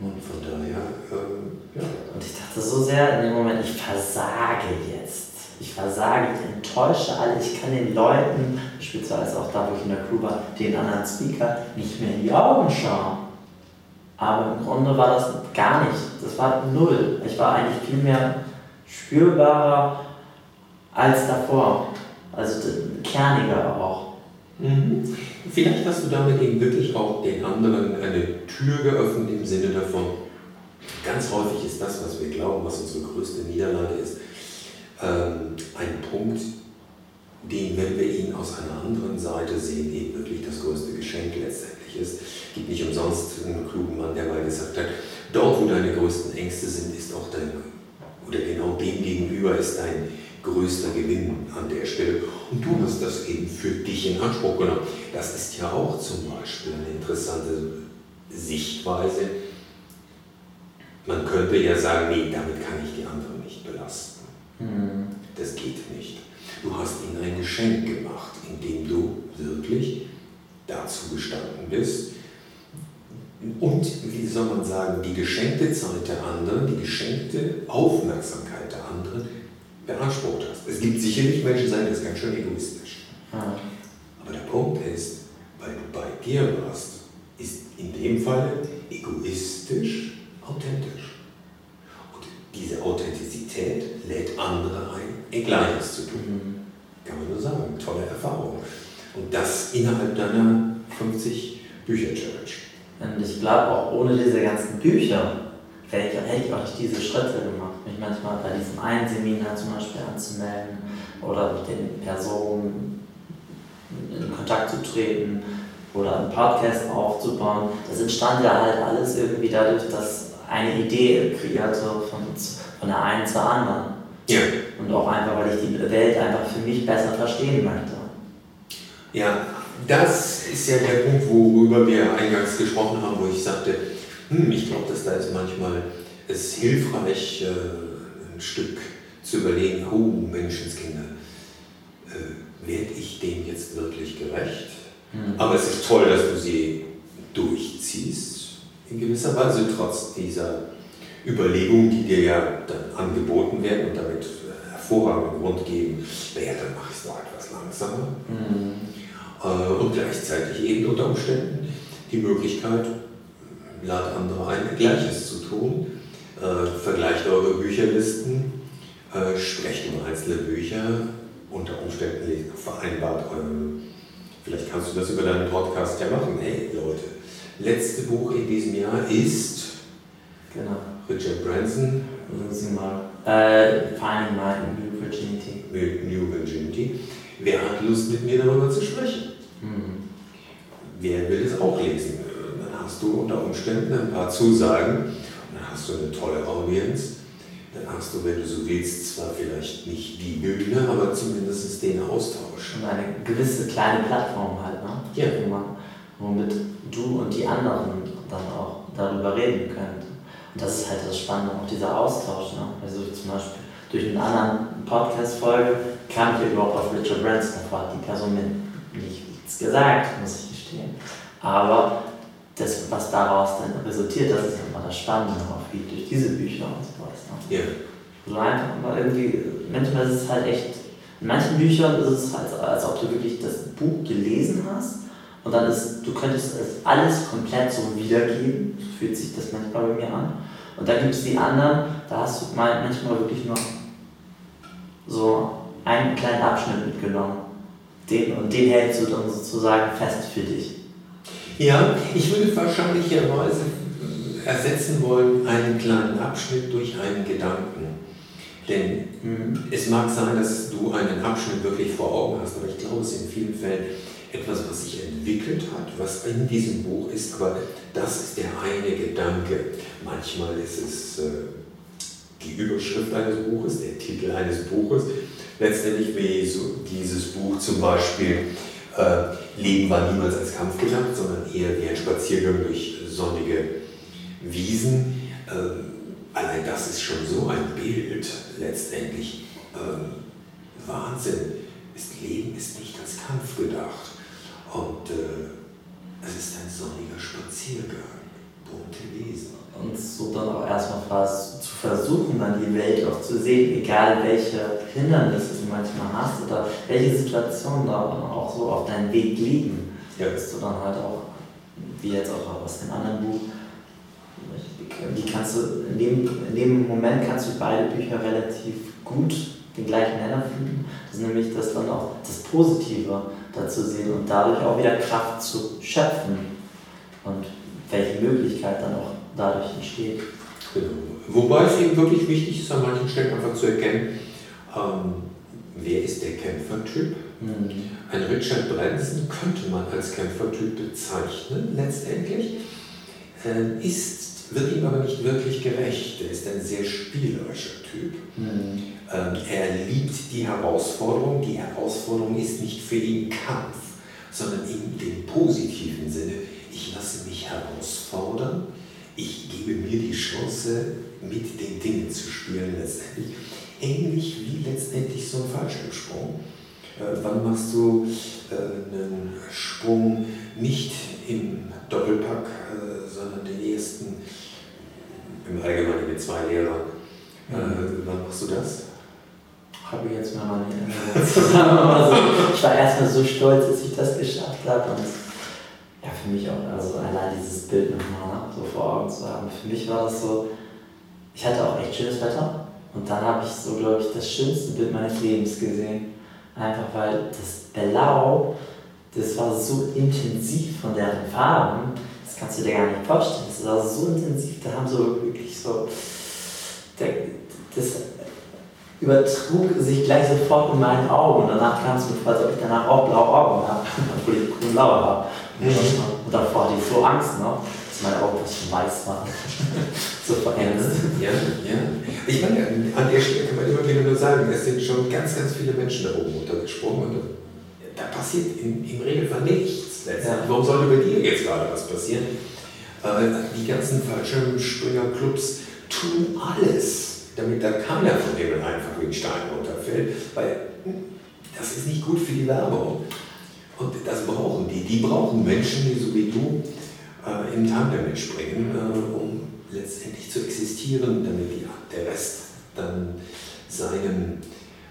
Speaker 2: Und von daher, ähm, ja.
Speaker 1: Und ich dachte so sehr in dem Moment, ich versage jetzt. Ich versage, ich enttäusche alle, ich kann den Leuten, beispielsweise auch da, wo ich in der Crew war, den anderen Speaker, nicht mehr in die Augen schauen. Aber im Grunde war das gar nicht. Das war null. Ich war eigentlich viel mehr spürbarer als davor. Also kerniger auch.
Speaker 2: Mhm. Vielleicht hast du damit eben wirklich auch den anderen eine Tür geöffnet im Sinne davon. Ganz häufig ist das, was wir glauben, was unsere größte Niederlage ist, ähm, ein Punkt, den, wenn wir ihn aus einer anderen Seite sehen, eben wirklich das größte Geschenk letztendlich ist. Es gibt nicht umsonst einen klugen Mann, der mal gesagt hat, dort wo deine größten Ängste sind, ist auch dein oder genau dem gegenüber ist dein größter Gewinn an der Stelle. Und du hast das eben für dich in Anspruch genommen. Das ist ja auch zum Beispiel eine interessante Sichtweise. Man könnte ja sagen, nee, damit kann ich die anderen nicht belasten. Mhm. Das geht nicht. Du hast ihnen ein Geschenk gemacht, indem du wirklich dazu gestanden bist. Und, wie soll man sagen, die geschenkte Zeit der anderen, die geschenkte Aufmerksamkeit der anderen beansprucht hast. Es gibt sicherlich Menschen, die sagen, das ist ganz schön egoistisch. Aber der Punkt ist, weil du bei dir warst, ist in dem Fall egoistisch authentisch. Diese Authentizität lädt andere ein, ihr Gleiches zu tun. Mhm. Kann man nur sagen, tolle Erfahrung. Und das innerhalb deiner 50 Bücher-Challenge.
Speaker 1: Und ich glaube auch ohne diese ganzen Bücher hätte ich auch nicht diese Schritte gemacht, mich manchmal bei diesem einen Seminar zum Beispiel anzumelden oder mit den Personen in Kontakt zu treten oder einen Podcast aufzubauen. Das entstand ja halt alles irgendwie dadurch, dass eine Idee kreierte von, von der einen zur anderen. Ja. Und auch einfach, weil ich die Welt einfach für mich besser verstehen möchte.
Speaker 2: Ja, das ist ja der Punkt, worüber wir eingangs gesprochen haben, wo ich sagte, hm, ich glaube, dass da ist manchmal es hilfreich, äh, ein Stück zu überlegen, oh Menschenskinder, äh, werde ich dem jetzt wirklich gerecht? Mhm. Aber es ist toll, dass du sie durchziehst, in gewisser Weise, trotz dieser Überlegungen, die dir ja dann angeboten werden und damit äh, hervorragenden Grund geben, naja, dann mache ich es noch etwas langsamer. Mhm. Äh, und gleichzeitig eben unter Umständen die Möglichkeit, lad andere ein, Gleiches zu tun. Äh, vergleicht eure Bücherlisten, äh, sprecht über einzelne Bücher, unter Umständen vereinbart eure, vielleicht kannst du das über deinen Podcast ja machen. Hey Leute, letzte Buch in diesem Jahr ist genau. Richard Branson.
Speaker 1: Sie mal. Äh, Finding My New Virginity.
Speaker 2: New Virginity. Wer hat Lust mit mir darüber zu sprechen? Mhm. Wer will es auch lesen? Dann hast du unter Umständen ein paar Zusagen dann hast du eine tolle Audienz. Dann hast du, wenn du so willst, zwar vielleicht nicht die Bühne, aber zumindest den Austausch.
Speaker 1: Und eine gewisse kleine Plattform halt, ne? Ja. Womit du und die anderen dann auch darüber reden könnt. Und das ist halt das Spannende, auch dieser Austausch. Ne? Also zum Beispiel durch einen anderen Podcast-Folge kam ich überhaupt auf Richard Branson, da hat die Person mir nichts gesagt, muss ich gestehen. Aber das, was daraus dann resultiert, das ist immer das Spannende, auch wie durch diese Bücher und so weiter. Ja. So einfach mal irgendwie, manchmal ist es halt echt, in manchen Büchern ist es halt, als ob du wirklich das Buch gelesen hast und dann ist, du könntest es alles komplett so wiedergeben, so fühlt sich das manchmal bei mir an. Und dann gibt es die anderen, da hast du mal manchmal wirklich nur so einen kleinen Abschnitt mitgenommen. Den, und den hältst du dann sozusagen fest für dich.
Speaker 2: Ja, ich würde wahrscheinlicherweise ersetzen wollen einen kleinen Abschnitt durch einen Gedanken. Denn mhm. es mag sein, dass du einen Abschnitt wirklich vor Augen hast, aber ich glaube, es in vielen Fällen etwas, was sich entwickelt hat, was in diesem Buch ist, aber das ist der eine Gedanke. Manchmal ist es äh, die Überschrift eines Buches, der Titel eines Buches. Letztendlich wie so dieses Buch zum Beispiel äh, Leben war niemals als Kampf gedacht, sondern eher wie ein Spaziergang durch sonnige Wiesen. Äh, allein das ist schon so ein Bild letztendlich. Äh, Wahnsinn. Das Leben ist nicht als Kampf gedacht. Und äh, es ist ein sonniger Spaziergang, bunte Wesen.
Speaker 1: Und so dann auch erstmal fast zu versuchen, dann die Welt auch zu sehen, egal welche Hindernisse du manchmal hast oder welche Situationen da auch so auf deinem Weg liegen. Ja. Dass du dann halt auch, wie jetzt auch aus dem anderen Buch, die kannst du in dem, in dem Moment kannst du beide Bücher relativ gut den gleichen Nenner finden. Das ist nämlich das dann auch das Positive dazu sehen und dadurch auch wieder Kraft zu schöpfen und welche Möglichkeit dann auch dadurch entsteht.
Speaker 2: Genau. Wobei es eben wirklich wichtig ist, an manchen Stellen einfach zu erkennen, ähm, wer ist der Kämpfertyp. Mhm. Ein Richard Branson könnte man als Kämpfertyp bezeichnen, letztendlich, äh, ist, wird ihm aber nicht wirklich gerecht. Er ist ein sehr spielerischer Typ. Mhm. Ähm, er liebt die Herausforderung. Die Herausforderung ist nicht für ihn Kampf, sondern in dem positiven Sinne, ich lasse mich herausfordern, ich gebe mir die Chance, mit den Dingen zu spielen, letztendlich. Ähnlich wie letztendlich so ein Fallschirmsprung. Äh, wann machst du äh, einen Sprung nicht im Doppelpack, äh, sondern den ersten im Allgemeinen mit zwei Lehrern? Wann machst du das?
Speaker 1: Habe ich jetzt mal meine Erinnerung Ich war erstmal so stolz, dass ich das geschafft habe. Und ja, für mich auch, also allein dieses Bild nochmal so vor Augen zu haben. Für mich war das so, ich hatte auch echt schönes Wetter. Und dann habe ich so, glaube ich, das schönste Bild meines Lebens gesehen. Einfach weil das Blau, das war so intensiv von deren Farben, das kannst du dir gar nicht vorstellen. Das war so intensiv, da haben so wirklich so, das übertrug sich gleich sofort in meinen Augen. Und danach kam es mir vor, als ob ich danach auch blaue Augen habe, obwohl ich blaue habe. Mhm. Und davor hatte ich so Angst, ne? dass meine Augen fast schon weiß waren. so verändert.
Speaker 2: Ja, ja. Ich meine, an der Stelle kann man immer wieder nur sagen, es sind schon ganz, ganz viele Menschen da oben runtergesprungen und da passiert im, im Regelfall nichts. Ja. Warum sollte bei dir jetzt gerade was passieren? Äh, die ganzen Fallschirmspringer-Clubs tun alles, damit da keiner von denen einfach wie ein Stein runterfällt, weil das ist nicht gut für die Werbung. Und das brauchen die. Die brauchen Menschen, die so wie du äh, im Tandem mitspringen, äh, um letztendlich zu existieren, damit die, der Rest dann seinem,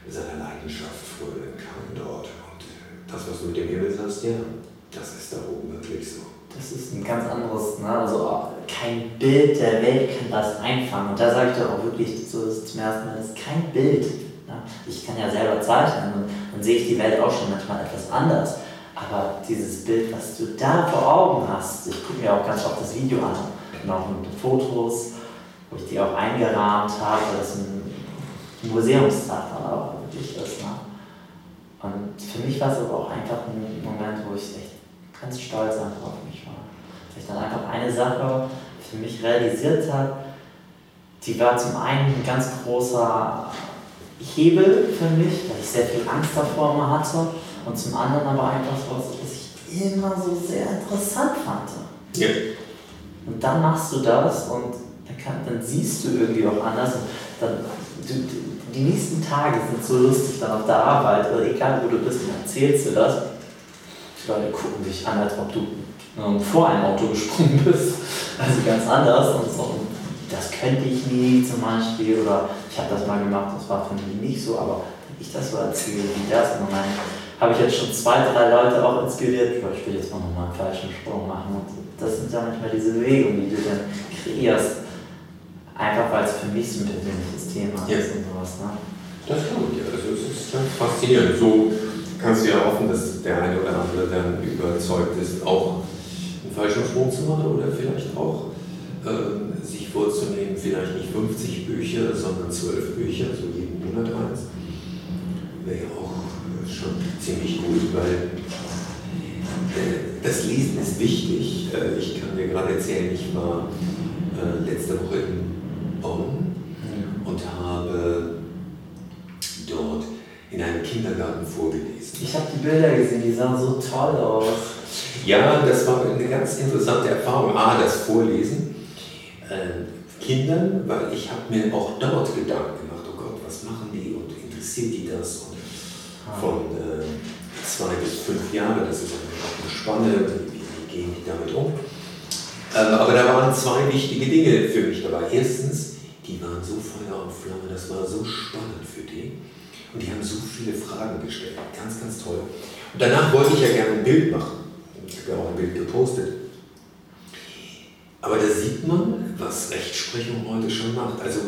Speaker 2: seiner Leidenschaft frönen kann dort. Und das, was du mit dem Himmel sagst, ja, das ist da oben wirklich so.
Speaker 1: Das ist ein ganz anderes, ne? also kein Bild der Welt kann das einfangen. Und da sage ich doch auch wirklich so zum ersten Mal, das ist kein Bild. Ne? Ich kann ja selber zeichnen und dann sehe ich die Welt auch schon manchmal etwas anders. Aber dieses Bild, was du da vor Augen hast, ich gucke mir auch ganz oft das Video an, noch mit Fotos, wo ich die auch eingerahmt habe, das ein Museumstag dann auch wirklich ist. Ne? Und für mich war es aber auch einfach ein Moment, wo ich echt ganz stolz einfach auf mich war. Weil ich dann einfach eine Sache für mich realisiert habe, die war zum einen ein ganz großer Hebel für mich, weil ich sehr viel Angst davor immer hatte und zum anderen aber einfach was, was ich immer so sehr interessant fand. Ja. Und dann machst du das und dann, kann, dann siehst du irgendwie auch anders. Und dann, du, die nächsten Tage sind so lustig dann auf der Arbeit, oder egal wo du bist, dann erzählst du das. Leute gucken dich an, als ob du ähm, vor einem Auto gesprungen bist. Also ganz anders. Und so, das könnte ich nie zum Beispiel, oder ich habe das mal gemacht, das war für mich nicht so, aber wenn ich das so erzähle, wie das im Moment habe ich jetzt schon zwei, drei Leute auch inspiriert, ich will jetzt mal nochmal einen falschen Sprung machen. Und das sind ja manchmal diese Bewegungen, die du dann kreierst. Einfach weil es für mich so ein persönliches Thema ja. ist und sowas. Ne?
Speaker 2: Das glaube ich, also es ist ganz faszinierend. So kannst du ja hoffen, dass der eine oder andere dann überzeugt ist, auch einen falschen Sprung zu machen oder vielleicht auch äh, sich vorzunehmen, vielleicht nicht 50 Bücher, sondern 12 Bücher, so jeden Monat eins. Wäre ja auch schon ziemlich gut, weil äh, das Lesen ist wichtig. Äh, ich kann dir gerade erzählen, ich war äh, letzte Woche in Bonn und habe in einem Kindergarten vorgelesen.
Speaker 1: Ich habe die Bilder gesehen, die sahen so toll aus.
Speaker 2: Ja, das war eine ganz interessante Erfahrung. A, das Vorlesen. Kindern, weil ich habe mir auch dort Gedanken gemacht, oh Gott, was machen die und interessiert die das? von äh, zwei bis fünf Jahren. Das ist auch eine Spanne, wie, gehen die damit um? Ähm, aber da waren zwei wichtige Dinge für mich dabei. Erstens, die waren so Feuer und Flamme, das war so spannend für die. Und die haben so viele Fragen gestellt. Ganz, ganz toll. Und danach wollte ich ja gerne ein Bild machen. Ich habe ja auch ein Bild gepostet. Aber da sieht man, was Rechtsprechung heute schon macht. Also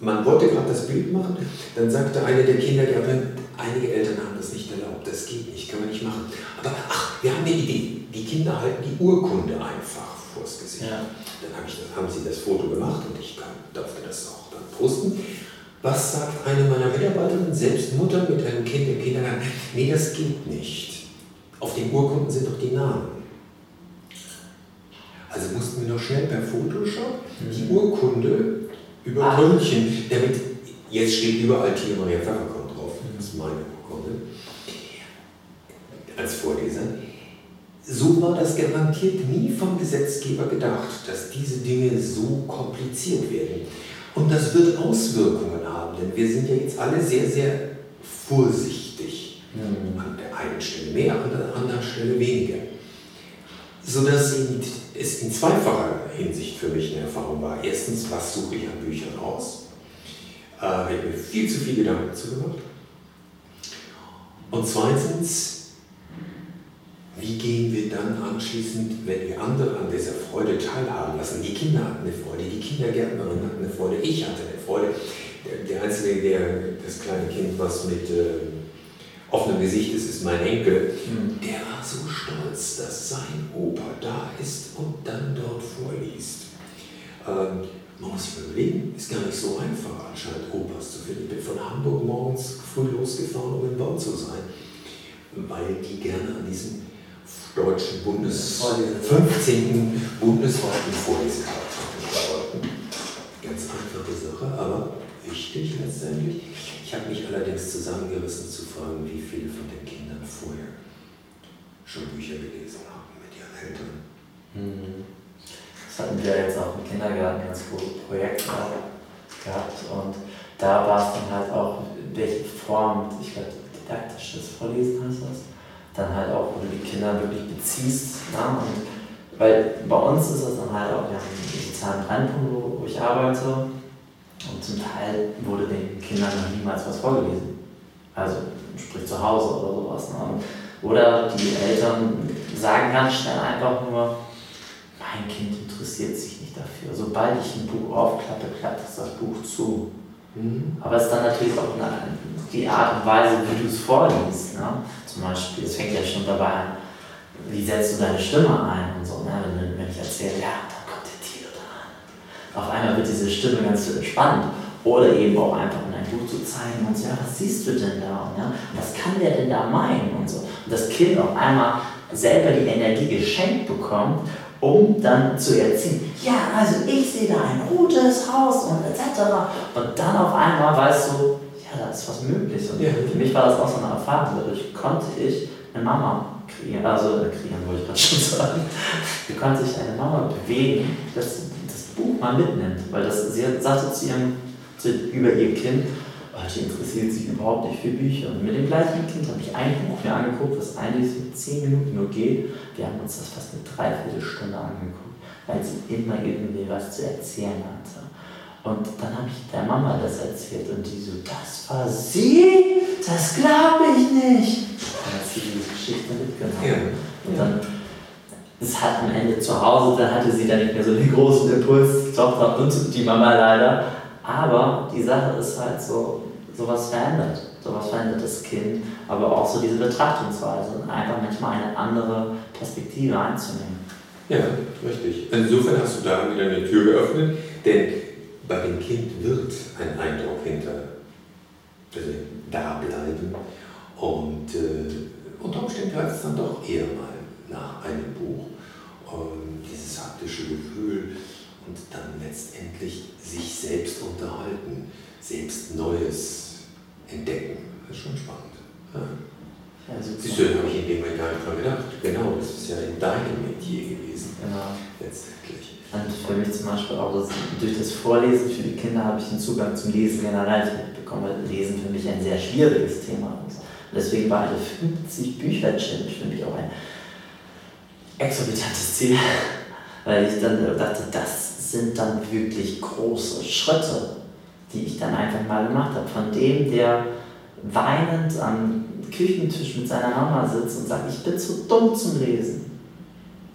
Speaker 2: man wollte gerade das Bild machen, dann sagte eine der Kindergärtnerin, einige Eltern haben das nicht erlaubt, das geht nicht, kann man nicht machen. Aber ach, wir haben eine Idee, die Kinder halten die Urkunde einfach vors Gesicht. Ja. Dann hab ich, haben sie das Foto gemacht und ich kann, durfte das auch dann posten. Was sagt eine meiner Mitarbeiterinnen, selbst Mutter mit einem Kind im Kindergarten? Nee, das geht nicht. Auf den Urkunden sind doch die Namen. Also mussten wir noch schnell per Photoshop die mhm. Urkunde über ah. München, damit jetzt steht überall Tia Maria Pfefferkorn drauf. Das ist meine Urkunde als Vorleser. so war das garantiert nie vom Gesetzgeber gedacht, dass diese Dinge so kompliziert werden. Und das wird Auswirkungen haben, denn wir sind ja jetzt alle sehr, sehr vorsichtig. Mhm. An der einen Stelle mehr, an der anderen Stelle weniger. Sodass es in zweifacher Hinsicht für mich eine Erfahrung war. Erstens, was suche ich an Büchern aus? Äh, habe ich mir viel zu viel Gedanken dazu gemacht. Und zweitens, wie gehen wir dann anschließend, wenn wir andere an dieser Freude teilhaben lassen? Die Kinder hatten eine Freude, die Kindergärtnerin hatte eine Freude, ich hatte eine Freude. Der, der Einzige, der, das kleine Kind, was mit äh, offenem Gesicht ist, ist mein Enkel. Mhm. Der war so stolz, dass sein Opa da ist und dann dort vorliest. Ähm, man muss sich überlegen, ist gar nicht so einfach anscheinend Opas zu finden. Ich bin von Hamburg morgens früh losgefahren, um in Bonn zu sein, weil die gerne an diesem deutschen Bundes 15. bundesweiten Vorlesetag wollten. Ganz einfache Sache, aber wichtig letztendlich. Ich habe mich allerdings zusammengerissen zu fragen, wie viele von den Kindern vorher schon Bücher gelesen haben mit ihren Eltern.
Speaker 1: Mhm. Das hatten wir jetzt auch im Kindergarten ganz gute Projekte gehabt und da war es dann halt auch, welche Form, ich glaube, didaktisches Vorlesen heißt das dann halt auch, wo du die Kinder wirklich beziehst. Ne? Und, weil bei uns ist es dann halt auch, wir haben einen sozialen Brennpunkt, wo, wo ich arbeite und zum Teil wurde den Kindern noch niemals was vorgelesen. Also sprich zu Hause oder sowas. Ne? Oder die Eltern sagen ganz schnell einfach nur, mein Kind interessiert sich nicht dafür. Sobald ich ein Buch aufklappe, klappt das, das Buch zu. Mhm. Aber es ist dann natürlich auch eine, die Art und Weise, wie du es vorliest. Ne? Zum Beispiel, es fängt ja schon dabei an, wie setzt du deine Stimme ein und so. Ne? Wenn, wenn ich erzähle, ja, dann kommt der Tier da. Auf einmal wird diese Stimme ganz entspannt. Oder eben auch einfach in ein Buch zu zeigen und so, ja, was siehst du denn da? Und, ja, was kann der denn da meinen? Und so. Und das Kind auf einmal selber die Energie geschenkt bekommt um dann zu erziehen, ja, also ich sehe da ein gutes Haus und etc. Und dann auf einmal weißt du, ja, da ist was möglich. Und ja. für mich war das auch so eine Erfahrung. Dadurch konnte ich eine Mama kreieren, also äh, kreieren wollte ich gerade schon sagen, wie konnte ich eine Mama bewegen, dass das Buch mal mitnimmt. Weil das, sie sagte zu ihrem, zu, über ihr Kind, oh, die interessiert sich überhaupt nicht für Bücher. Und mit dem gleichen Kind habe ich ein Buch mir angeguckt, was eigentlich so zehn Minuten nur geht. Wir haben uns das fast eine Dreiviertelstunde angeguckt, weil sie immer irgendwie was zu erzählen hatte. Und dann habe ich der Mama das erzählt und die so, das war sie? Das glaube ich nicht. Dann hat sie diese Geschichte mitgenommen. Ja. Und dann, es hat am Ende zu Hause, dann hatte sie dann nicht mehr so den großen Impuls, die Tochter und die Mama leider. Aber die Sache ist halt so, sowas verändert. Sowas verändert das Kind, aber auch so diese Betrachtungsweise, einfach manchmal eine andere Perspektive einzunehmen.
Speaker 2: Ja, richtig. Insofern hast du da wieder eine Tür geöffnet, denn bei dem Kind wird ein Eindruck hinter also da bleiben und äh, unter Umständen heißt es dann doch eher mal nach einem Buch und dieses haptische Gefühl und dann letztendlich sich selbst unterhalten, selbst Neues entdecken. Das ist schon spannend. Ja. Ja, Siehst du, habe ich in dem Moment gar nicht dran gedacht. Genau, das ist ja in deinem Metier gewesen. Genau. Letztendlich.
Speaker 1: Und für mich zum Beispiel auch das, durch das Vorlesen für die Kinder habe ich einen Zugang zum Lesen generell mitbekommen, weil Lesen für mich ein sehr schwieriges Thema ist. Und deswegen war eine 50 Bücher Challenge für mich auch ein exorbitantes Ziel, weil ich dann dachte, das sind dann wirklich große Schritte, die ich dann einfach mal gemacht habe. Von dem, der weinend am Küchentisch mit seiner Mama sitzt und sagt, ich bin zu dumm zum Lesen,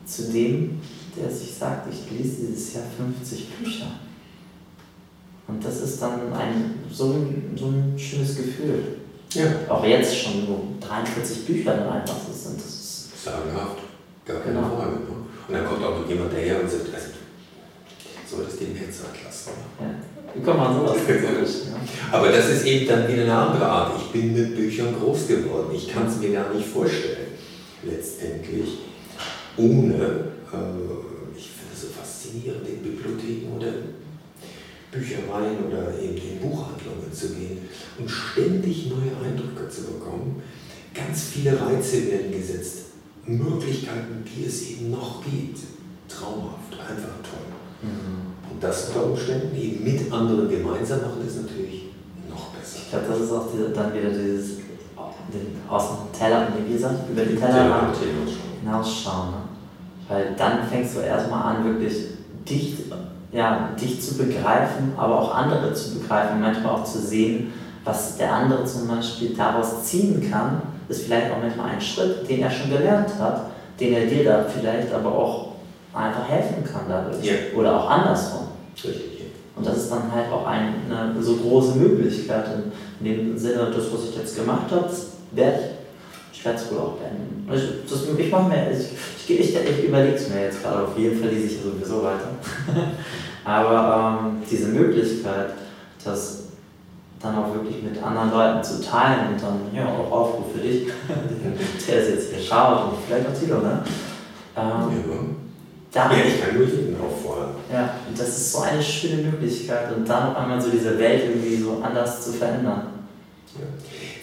Speaker 1: zu dem, der sich sagt, ich lese dieses Jahr 50 Bücher. Und das ist dann ein, so, ein, so ein schönes Gefühl. Ja. Auch jetzt schon so 43 Bücher dann einfach so sind. Das ist
Speaker 2: sagenhaft, gar keine genau. Frage. Ne? Und dann kommt auch noch jemand daher und sagt, also, soll das dem Herz lassen. Ja.
Speaker 1: Wie kommt man sowas
Speaker 2: ja. Aber das ist eben dann wieder eine andere Art. Ich bin mit Büchern groß geworden. Ich kann es mir gar nicht vorstellen, letztendlich, ohne ich finde es so faszinierend, in Bibliotheken oder Büchereien oder eben in Buchhandlungen zu gehen und ständig neue Eindrücke zu bekommen. Ganz viele Reize werden gesetzt. Möglichkeiten, die es eben noch gibt. Traumhaft, einfach toll. Mhm. Und das unter Umständen eben mit anderen gemeinsam machen, ist natürlich noch besser.
Speaker 1: Ich glaube, das ist auch die, dann wieder dieses den, aus dem Teller, wie gesagt, über den Tellerrand hinausschauen. Weil dann fängst du erstmal an, wirklich dich, ja, dich zu begreifen, aber auch andere zu begreifen, manchmal auch zu sehen, was der andere zum Beispiel daraus ziehen kann, ist vielleicht auch manchmal ein Schritt, den er schon gelernt hat, den er dir da vielleicht aber auch einfach helfen kann dadurch. Ja. Oder auch andersrum. Richtig. Und das ist dann halt auch eine so große Möglichkeit. In dem Sinne, das, was ich jetzt gemacht habe, werde ich, ich werde es wohl auch beenden. Ich, das, ich mir, ich, ich, ich, ich überlege es mir jetzt gerade, auf jeden Fall lese ich sowieso weiter. Aber ähm, diese Möglichkeit, das dann auch wirklich mit anderen Leuten zu teilen und dann, ja, auch Aufruf für dich, der ist jetzt hier schaut und vielleicht auch Tilo, ne? Ähm,
Speaker 2: ja, ich kann nur jeden auffordern.
Speaker 1: Ja, und das ist so eine schöne Möglichkeit und dann auf einmal so diese Welt irgendwie so anders zu verändern.
Speaker 2: Ja.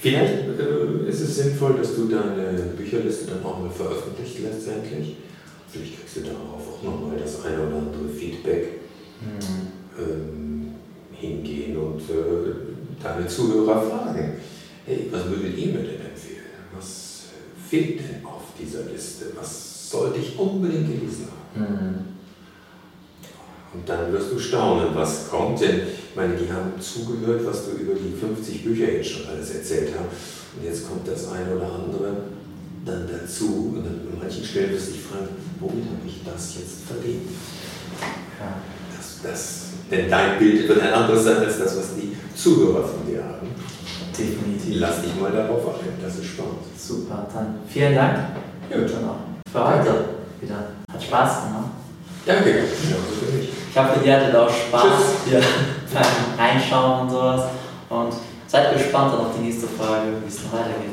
Speaker 2: Vielleicht äh, ist es sinnvoll, dass du deine Bücherliste dann auch mal veröffentlicht letztendlich. Vielleicht kriegst du darauf auch nochmal das eine oder andere Feedback mhm. ähm, hingehen und äh, deine Zuhörer fragen. Hey, was würdet ihr mir denn empfehlen? Was fehlt denn auf dieser Liste? Was sollte ich unbedingt gelesen haben? Mhm. Und dann wirst du staunen, was kommt. Denn ich meine, die haben zugehört, was du über die 50 Bücher jetzt schon alles erzählt hast. Und jetzt kommt das eine oder andere dann dazu. Und dann an manchen Stellen wirst du dich fragen, womit habe ich das jetzt verdient? Ja. Das, das, denn dein Bild wird ein anderes sein als das, was die Zuhörer von dir haben. Definitiv. Lass dich mal darauf ein, das ist spannend.
Speaker 1: Super, dann vielen Dank. Ja. Für heute wieder. Hat Spaß gemacht.
Speaker 2: Danke, ja, so.
Speaker 1: Ich hoffe, ihr hattet auch Spaß hier beim Reinschauen und sowas. Und seid gespannt auf die nächste Frage, wie es noch weitergeht.